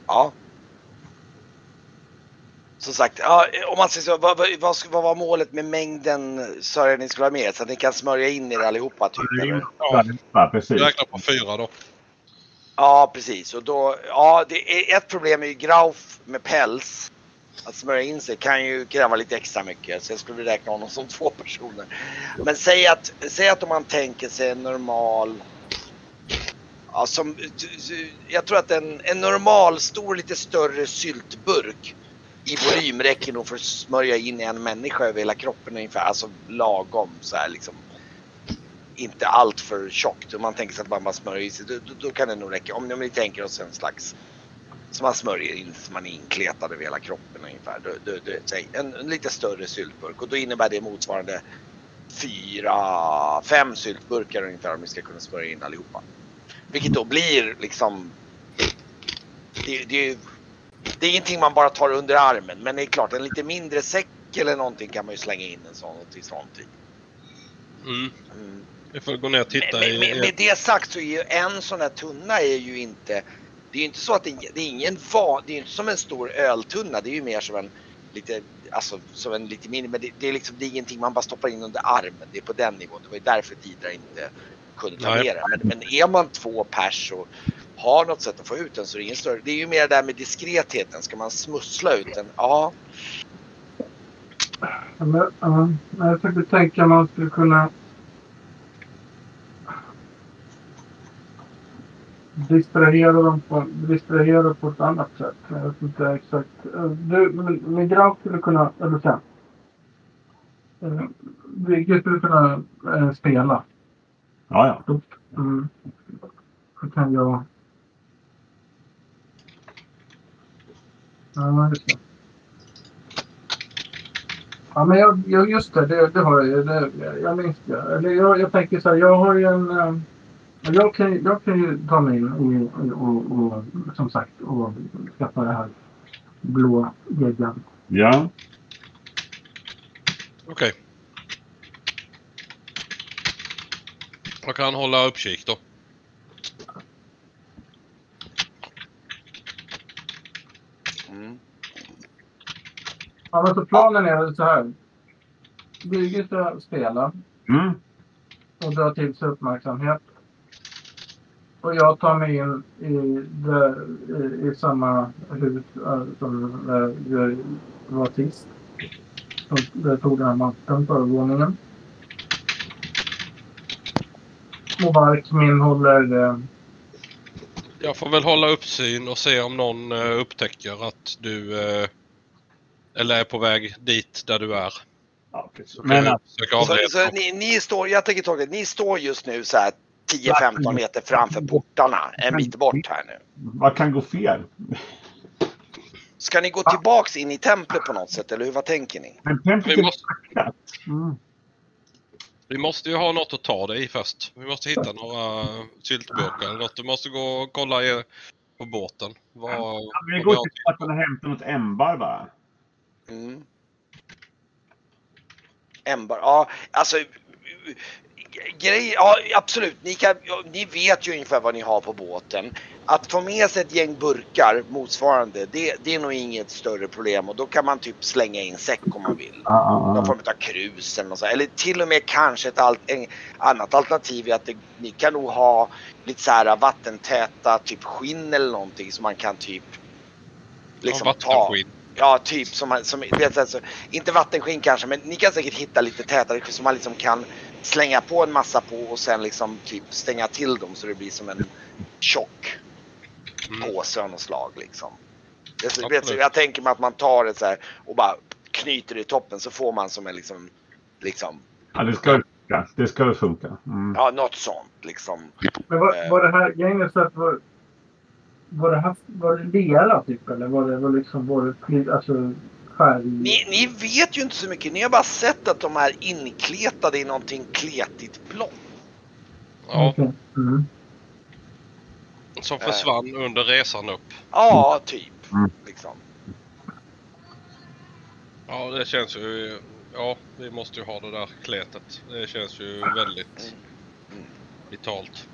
Ja. Som sagt, ja, om man säger så, vad, vad, vad, ska- vad var målet med mängden sörja ni skulle ha med? Så att ni kan smörja in er allihopa typ? Eller? Ja, Ja, precis. vi räknar på fyra då. Ja, precis. Och då, ja, det är, ett problem är ju Grauf med päls. Att smörja in sig kan ju kräva lite extra mycket. Så jag skulle räkna honom som två personer. Men säg att, säg att om man tänker sig en normal... Ja, som, jag tror att en, en normal, stor, lite större syltburk i volym räcker nog för att smörja in en människa över hela kroppen ungefär. Alltså lagom så här liksom inte allt för tjockt. Om man tänker sig att man bara smörjer i sig, då, då, då kan det nog räcka. Om, ni- om ni tänker oss en slags som man smörjer in, så man är inkletad över hela kroppen ungefär. Då, då, då, säg, en, en lite större syltburk och då innebär det motsvarande fyra, fem syltburkar ungefär om vi ska kunna smörja in allihopa. Vilket då blir liksom det, det, är ju- det är ingenting man bara tar under armen men det är klart en lite mindre säck eller någonting kan man ju slänga in en sån till sånt i. Mm. Mm. Vi får gå ner och titta Med, med, med det sagt så är ju en sån här tunna är ju inte Det är ju inte så att det, det är ingen van, Det är inte som en stor öltunna. Det är ju mer som en lite Alltså som en lite mindre. Men det, det är liksom det är ingenting man bara stoppar in under armen. Det är på den nivån. Det var ju därför Tidra inte kunde ta Nej. med den. Men, men är man två pers och har något sätt att få ut den så är det ingen större. Det är ju mer det där med diskretheten. Ska man smussla ut den? Ja. Men, ja, jag försökte tänka om man skulle kunna distrahera dem på, distrahera på ett annat sätt. Jag vet inte exakt. Du, men- min grabb skulle kunna, eller sen. Eh, Vigge skulle kunna eh, spela. Ja, ja. Då, mm, så kan jag... Ja, just det. Ja, men jag, jag, just det, det, det har jag ju. Det, jag minns det. Eller jag, jag tänker så här, jag har ju en... eh, Jag kan, jag kan ju ta mig in och, och, och, som sagt och skaffa det här blå geggan. Ja. Okej. Jag kan hålla uppkik då. Mm. Ja, men så planen är så här. Bygget ska spela Mm. och dra till sig uppmärksamhet. Och jag tar mig in i, det, i, i samma hus äh, som där jag var sist. Som- Där tog den här mattan på Och Bark min håller... Eh, Jag får väl hålla uppsyn och se om någon eh, upptäcker att du eh, Eller är på väg dit där du är. Ja, precis. Men Så, så ni, ni står, jag tänker tolka det, ni står just nu så här 10-15 meter framför portarna en bit bort här nu. vad kan gå fel? Ska ni gå tillbaks in i templet på något sätt eller hur, vad tänker ni? Men templet är måste. Mm. Vi måste ju ha något att ta det i först. Vi måste hitta några syltburkar eller något. Du måste gå och kolla i, på båten. Vad, Ja, Vi går till båten och hämtar något ämbar bara. Mm. Embar, ja alltså grej, ja absolut, ni, kan, ni vet ju ungefär vad ni har på båten. Att få med sig ett gäng burkar motsvarande, det, det är nog inget större problem och då kan man typ slänga in säck om man vill. Någon form av krus eller något sånt. Eller till och med kanske ett al- en, annat alternativ är att det, ni kan nog ha lite så här vattentäta typ skinn eller någonting som man kan typ liksom ja, ta. Ja, typ som, som vet, alltså, inte vattenskinn kanske, men ni kan säkert hitta lite tätare som man liksom kan slänga på en massa på och sen liksom typ stänga till dem så det blir som en tjock Mm. påse av något slag liksom. Det, vet, jag tänker mig att man tar det så här och bara knyter det i toppen så får man som en liksom, liksom Ja, det ska funka. Det ska funka. Mm. ja något sånt liksom. Men var, var det här gänget så att var, var det, här, var det lera typ eller var det var liksom var det alltså färg? Ni, ni vet ju inte så mycket, ni har bara sett att de är inkletade i någonting kletigt blått. Ja, Okej. Mm. som försvann under resan upp. Ja, typ. Mm. Liksom. Ja, det känns ju... Ja, vi måste ju ha det där kletet. Det känns ju väldigt Mm. vitalt.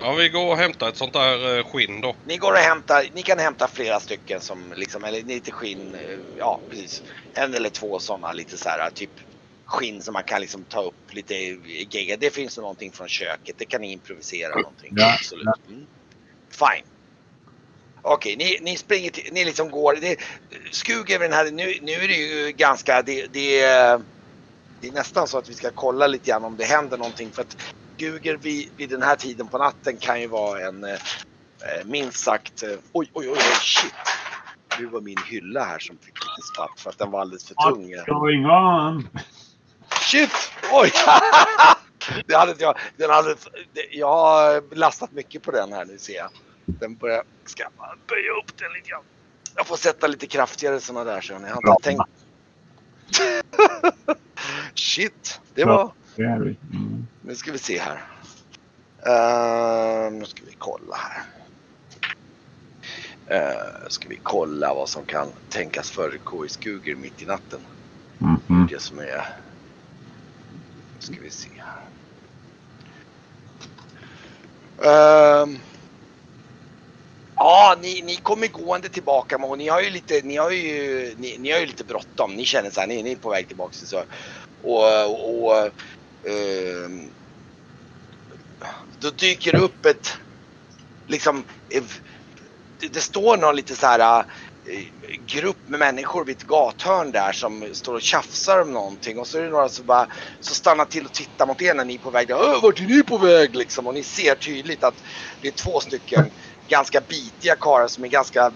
Ja, vi går och hämtar ett sånt där eh, skinn då. Ni går och hämtar, ni kan hämta flera stycken som liksom, eller lite skinn, eh, ja precis. En eller två sådana lite så här typ skinn som man kan liksom ta upp lite gegga. Det finns någonting från köket, det kan ni improvisera någonting. Ja, Absolut. Mm. Fine. Okej, ni, ni springer till, ni liksom går, det, skug över den här, nu, nu är det ju ganska, det, det, är- det är nästan så att vi ska kolla lite grann om det händer någonting för att Guger vid, vid den här tiden på natten kan ju vara en eh, eh, minst sagt, eh, oj oj oj oj shit. Nu var min hylla här som fick lite spatt för att den var alldeles för tung. What's going on? Shit! Oj! det hade jag. Den hade, det- jag har lastat mycket på den här nu ser jag. Den börjar, ska böja upp den lite grann. Jag får sätta lite kraftigare sådana där så jag har inte tänkt. Shit! Det var... Vi. Mm. Nu ska vi se här. Uh, nu ska vi kolla här. Uh, ska vi kolla vad som kan tänkas föregå i Skuger mitt i natten. Mm. Mm. Det som är... Nu ska vi se här. Ehm. ja, ni, ni kommer gående tillbaka och ni har ju lite, ni har ju, ni, ni har ju lite bråttom. Ni känner så här, ni, ni är på väg tillbaka till så. Och, och eh, då dyker det upp ett, liksom, det, det står någon lite så här eh, grupp med människor vid ett gathörn där som står och tjafsar om någonting och så är det några som bara så stannar till och tittar mot er när ni är på väg. Öh, vart är ni på väg liksom? Och ni ser tydligt att det är två stycken ganska bitiga karlar som är ganska,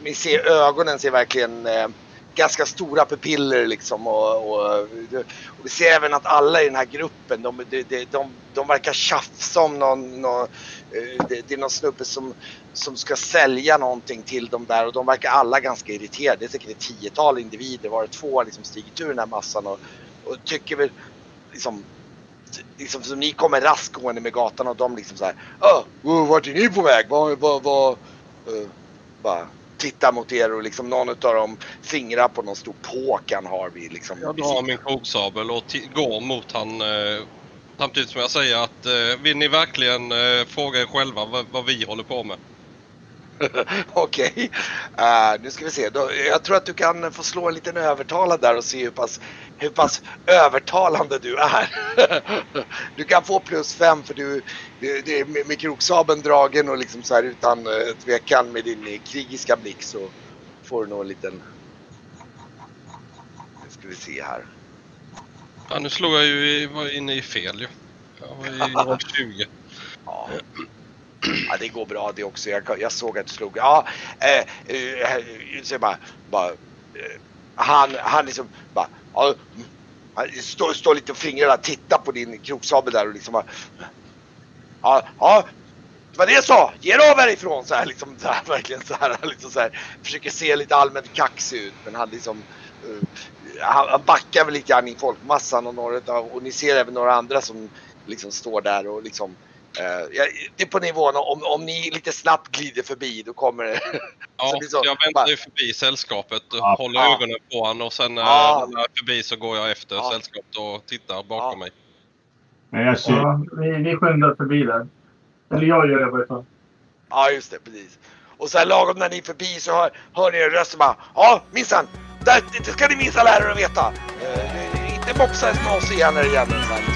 ni ser ögonen ser verkligen eh, ganska stora pupiller liksom och, och, och vi ser även att alla i den här gruppen de, de, de, de, de verkar tjafsa om någon, någon eh, det, det är någon snubbe som, som ska sälja någonting till dem där och de verkar alla ganska irriterade. Det är säkert ett tiotal individer, var det två har liksom stigit ur den här massan och, och tycker väl liksom Liksom som ni kommer raskt gående med gatan och de liksom såhär vart är ni på väg? Vad, vad, vad, Uh, bara tittar mot er och liksom någon av dem fingrar på någon stor påk han har vid liksom. Jag drar min krogsabel och går mot han eh, samtidigt som jag säger att eh, vill ni verkligen eh, fråga er själva vad, vad vi håller på med? Okej, Eh, nu ska vi se. Då, jag tror att du kan få slå en liten övertalad där och se hur pass, hur pass övertalande du är. du kan få plus fem för du, du, det är med, kroksabeln dragen och liksom så här utan uh, tvekan med din eh, krigiska blick så får du nog en liten... Nu ska vi se här. Ja, nu slog jag ju i, var inne i fel ju. Jag var i roll 20. Ja. ja, det går bra det också. Jag, jag såg att du slog. Ja, eh, eh, så jag bara, bara eh, han, han liksom bara, ja, han står, stå lite och fingrar där, tittar på din kroksabel där och liksom ja, ja, det var det jag sa, ge dig av härifrån så här liksom så här, verkligen så här, liksom så här, försöker se lite allmänt kaxig ut men han liksom uh, han, han backar väl lite grann i folkmassan och några och ni ser även några andra som liksom står där och liksom det är på nivån om, om ni lite snabbt glider förbi då kommer det Ja, Så det jag väntar ju förbi sällskapet och Ja. håller Ja. ögonen på honom och sen när Ja. han är förbi så går jag efter Ja. sällskapet och tittar bakom Ja. mig. Men jag ser, Ja, vi, vi skyndar förbi där. Eller jag gör det i varje fall. Ja, just det, precis. Och så här lagom när ni är förbi så hör, hör ni en röst som bara Ja, minsann! Det, det ska ni minsann lära er att veta! Eh, inte mopsa med oss igen här igen. Så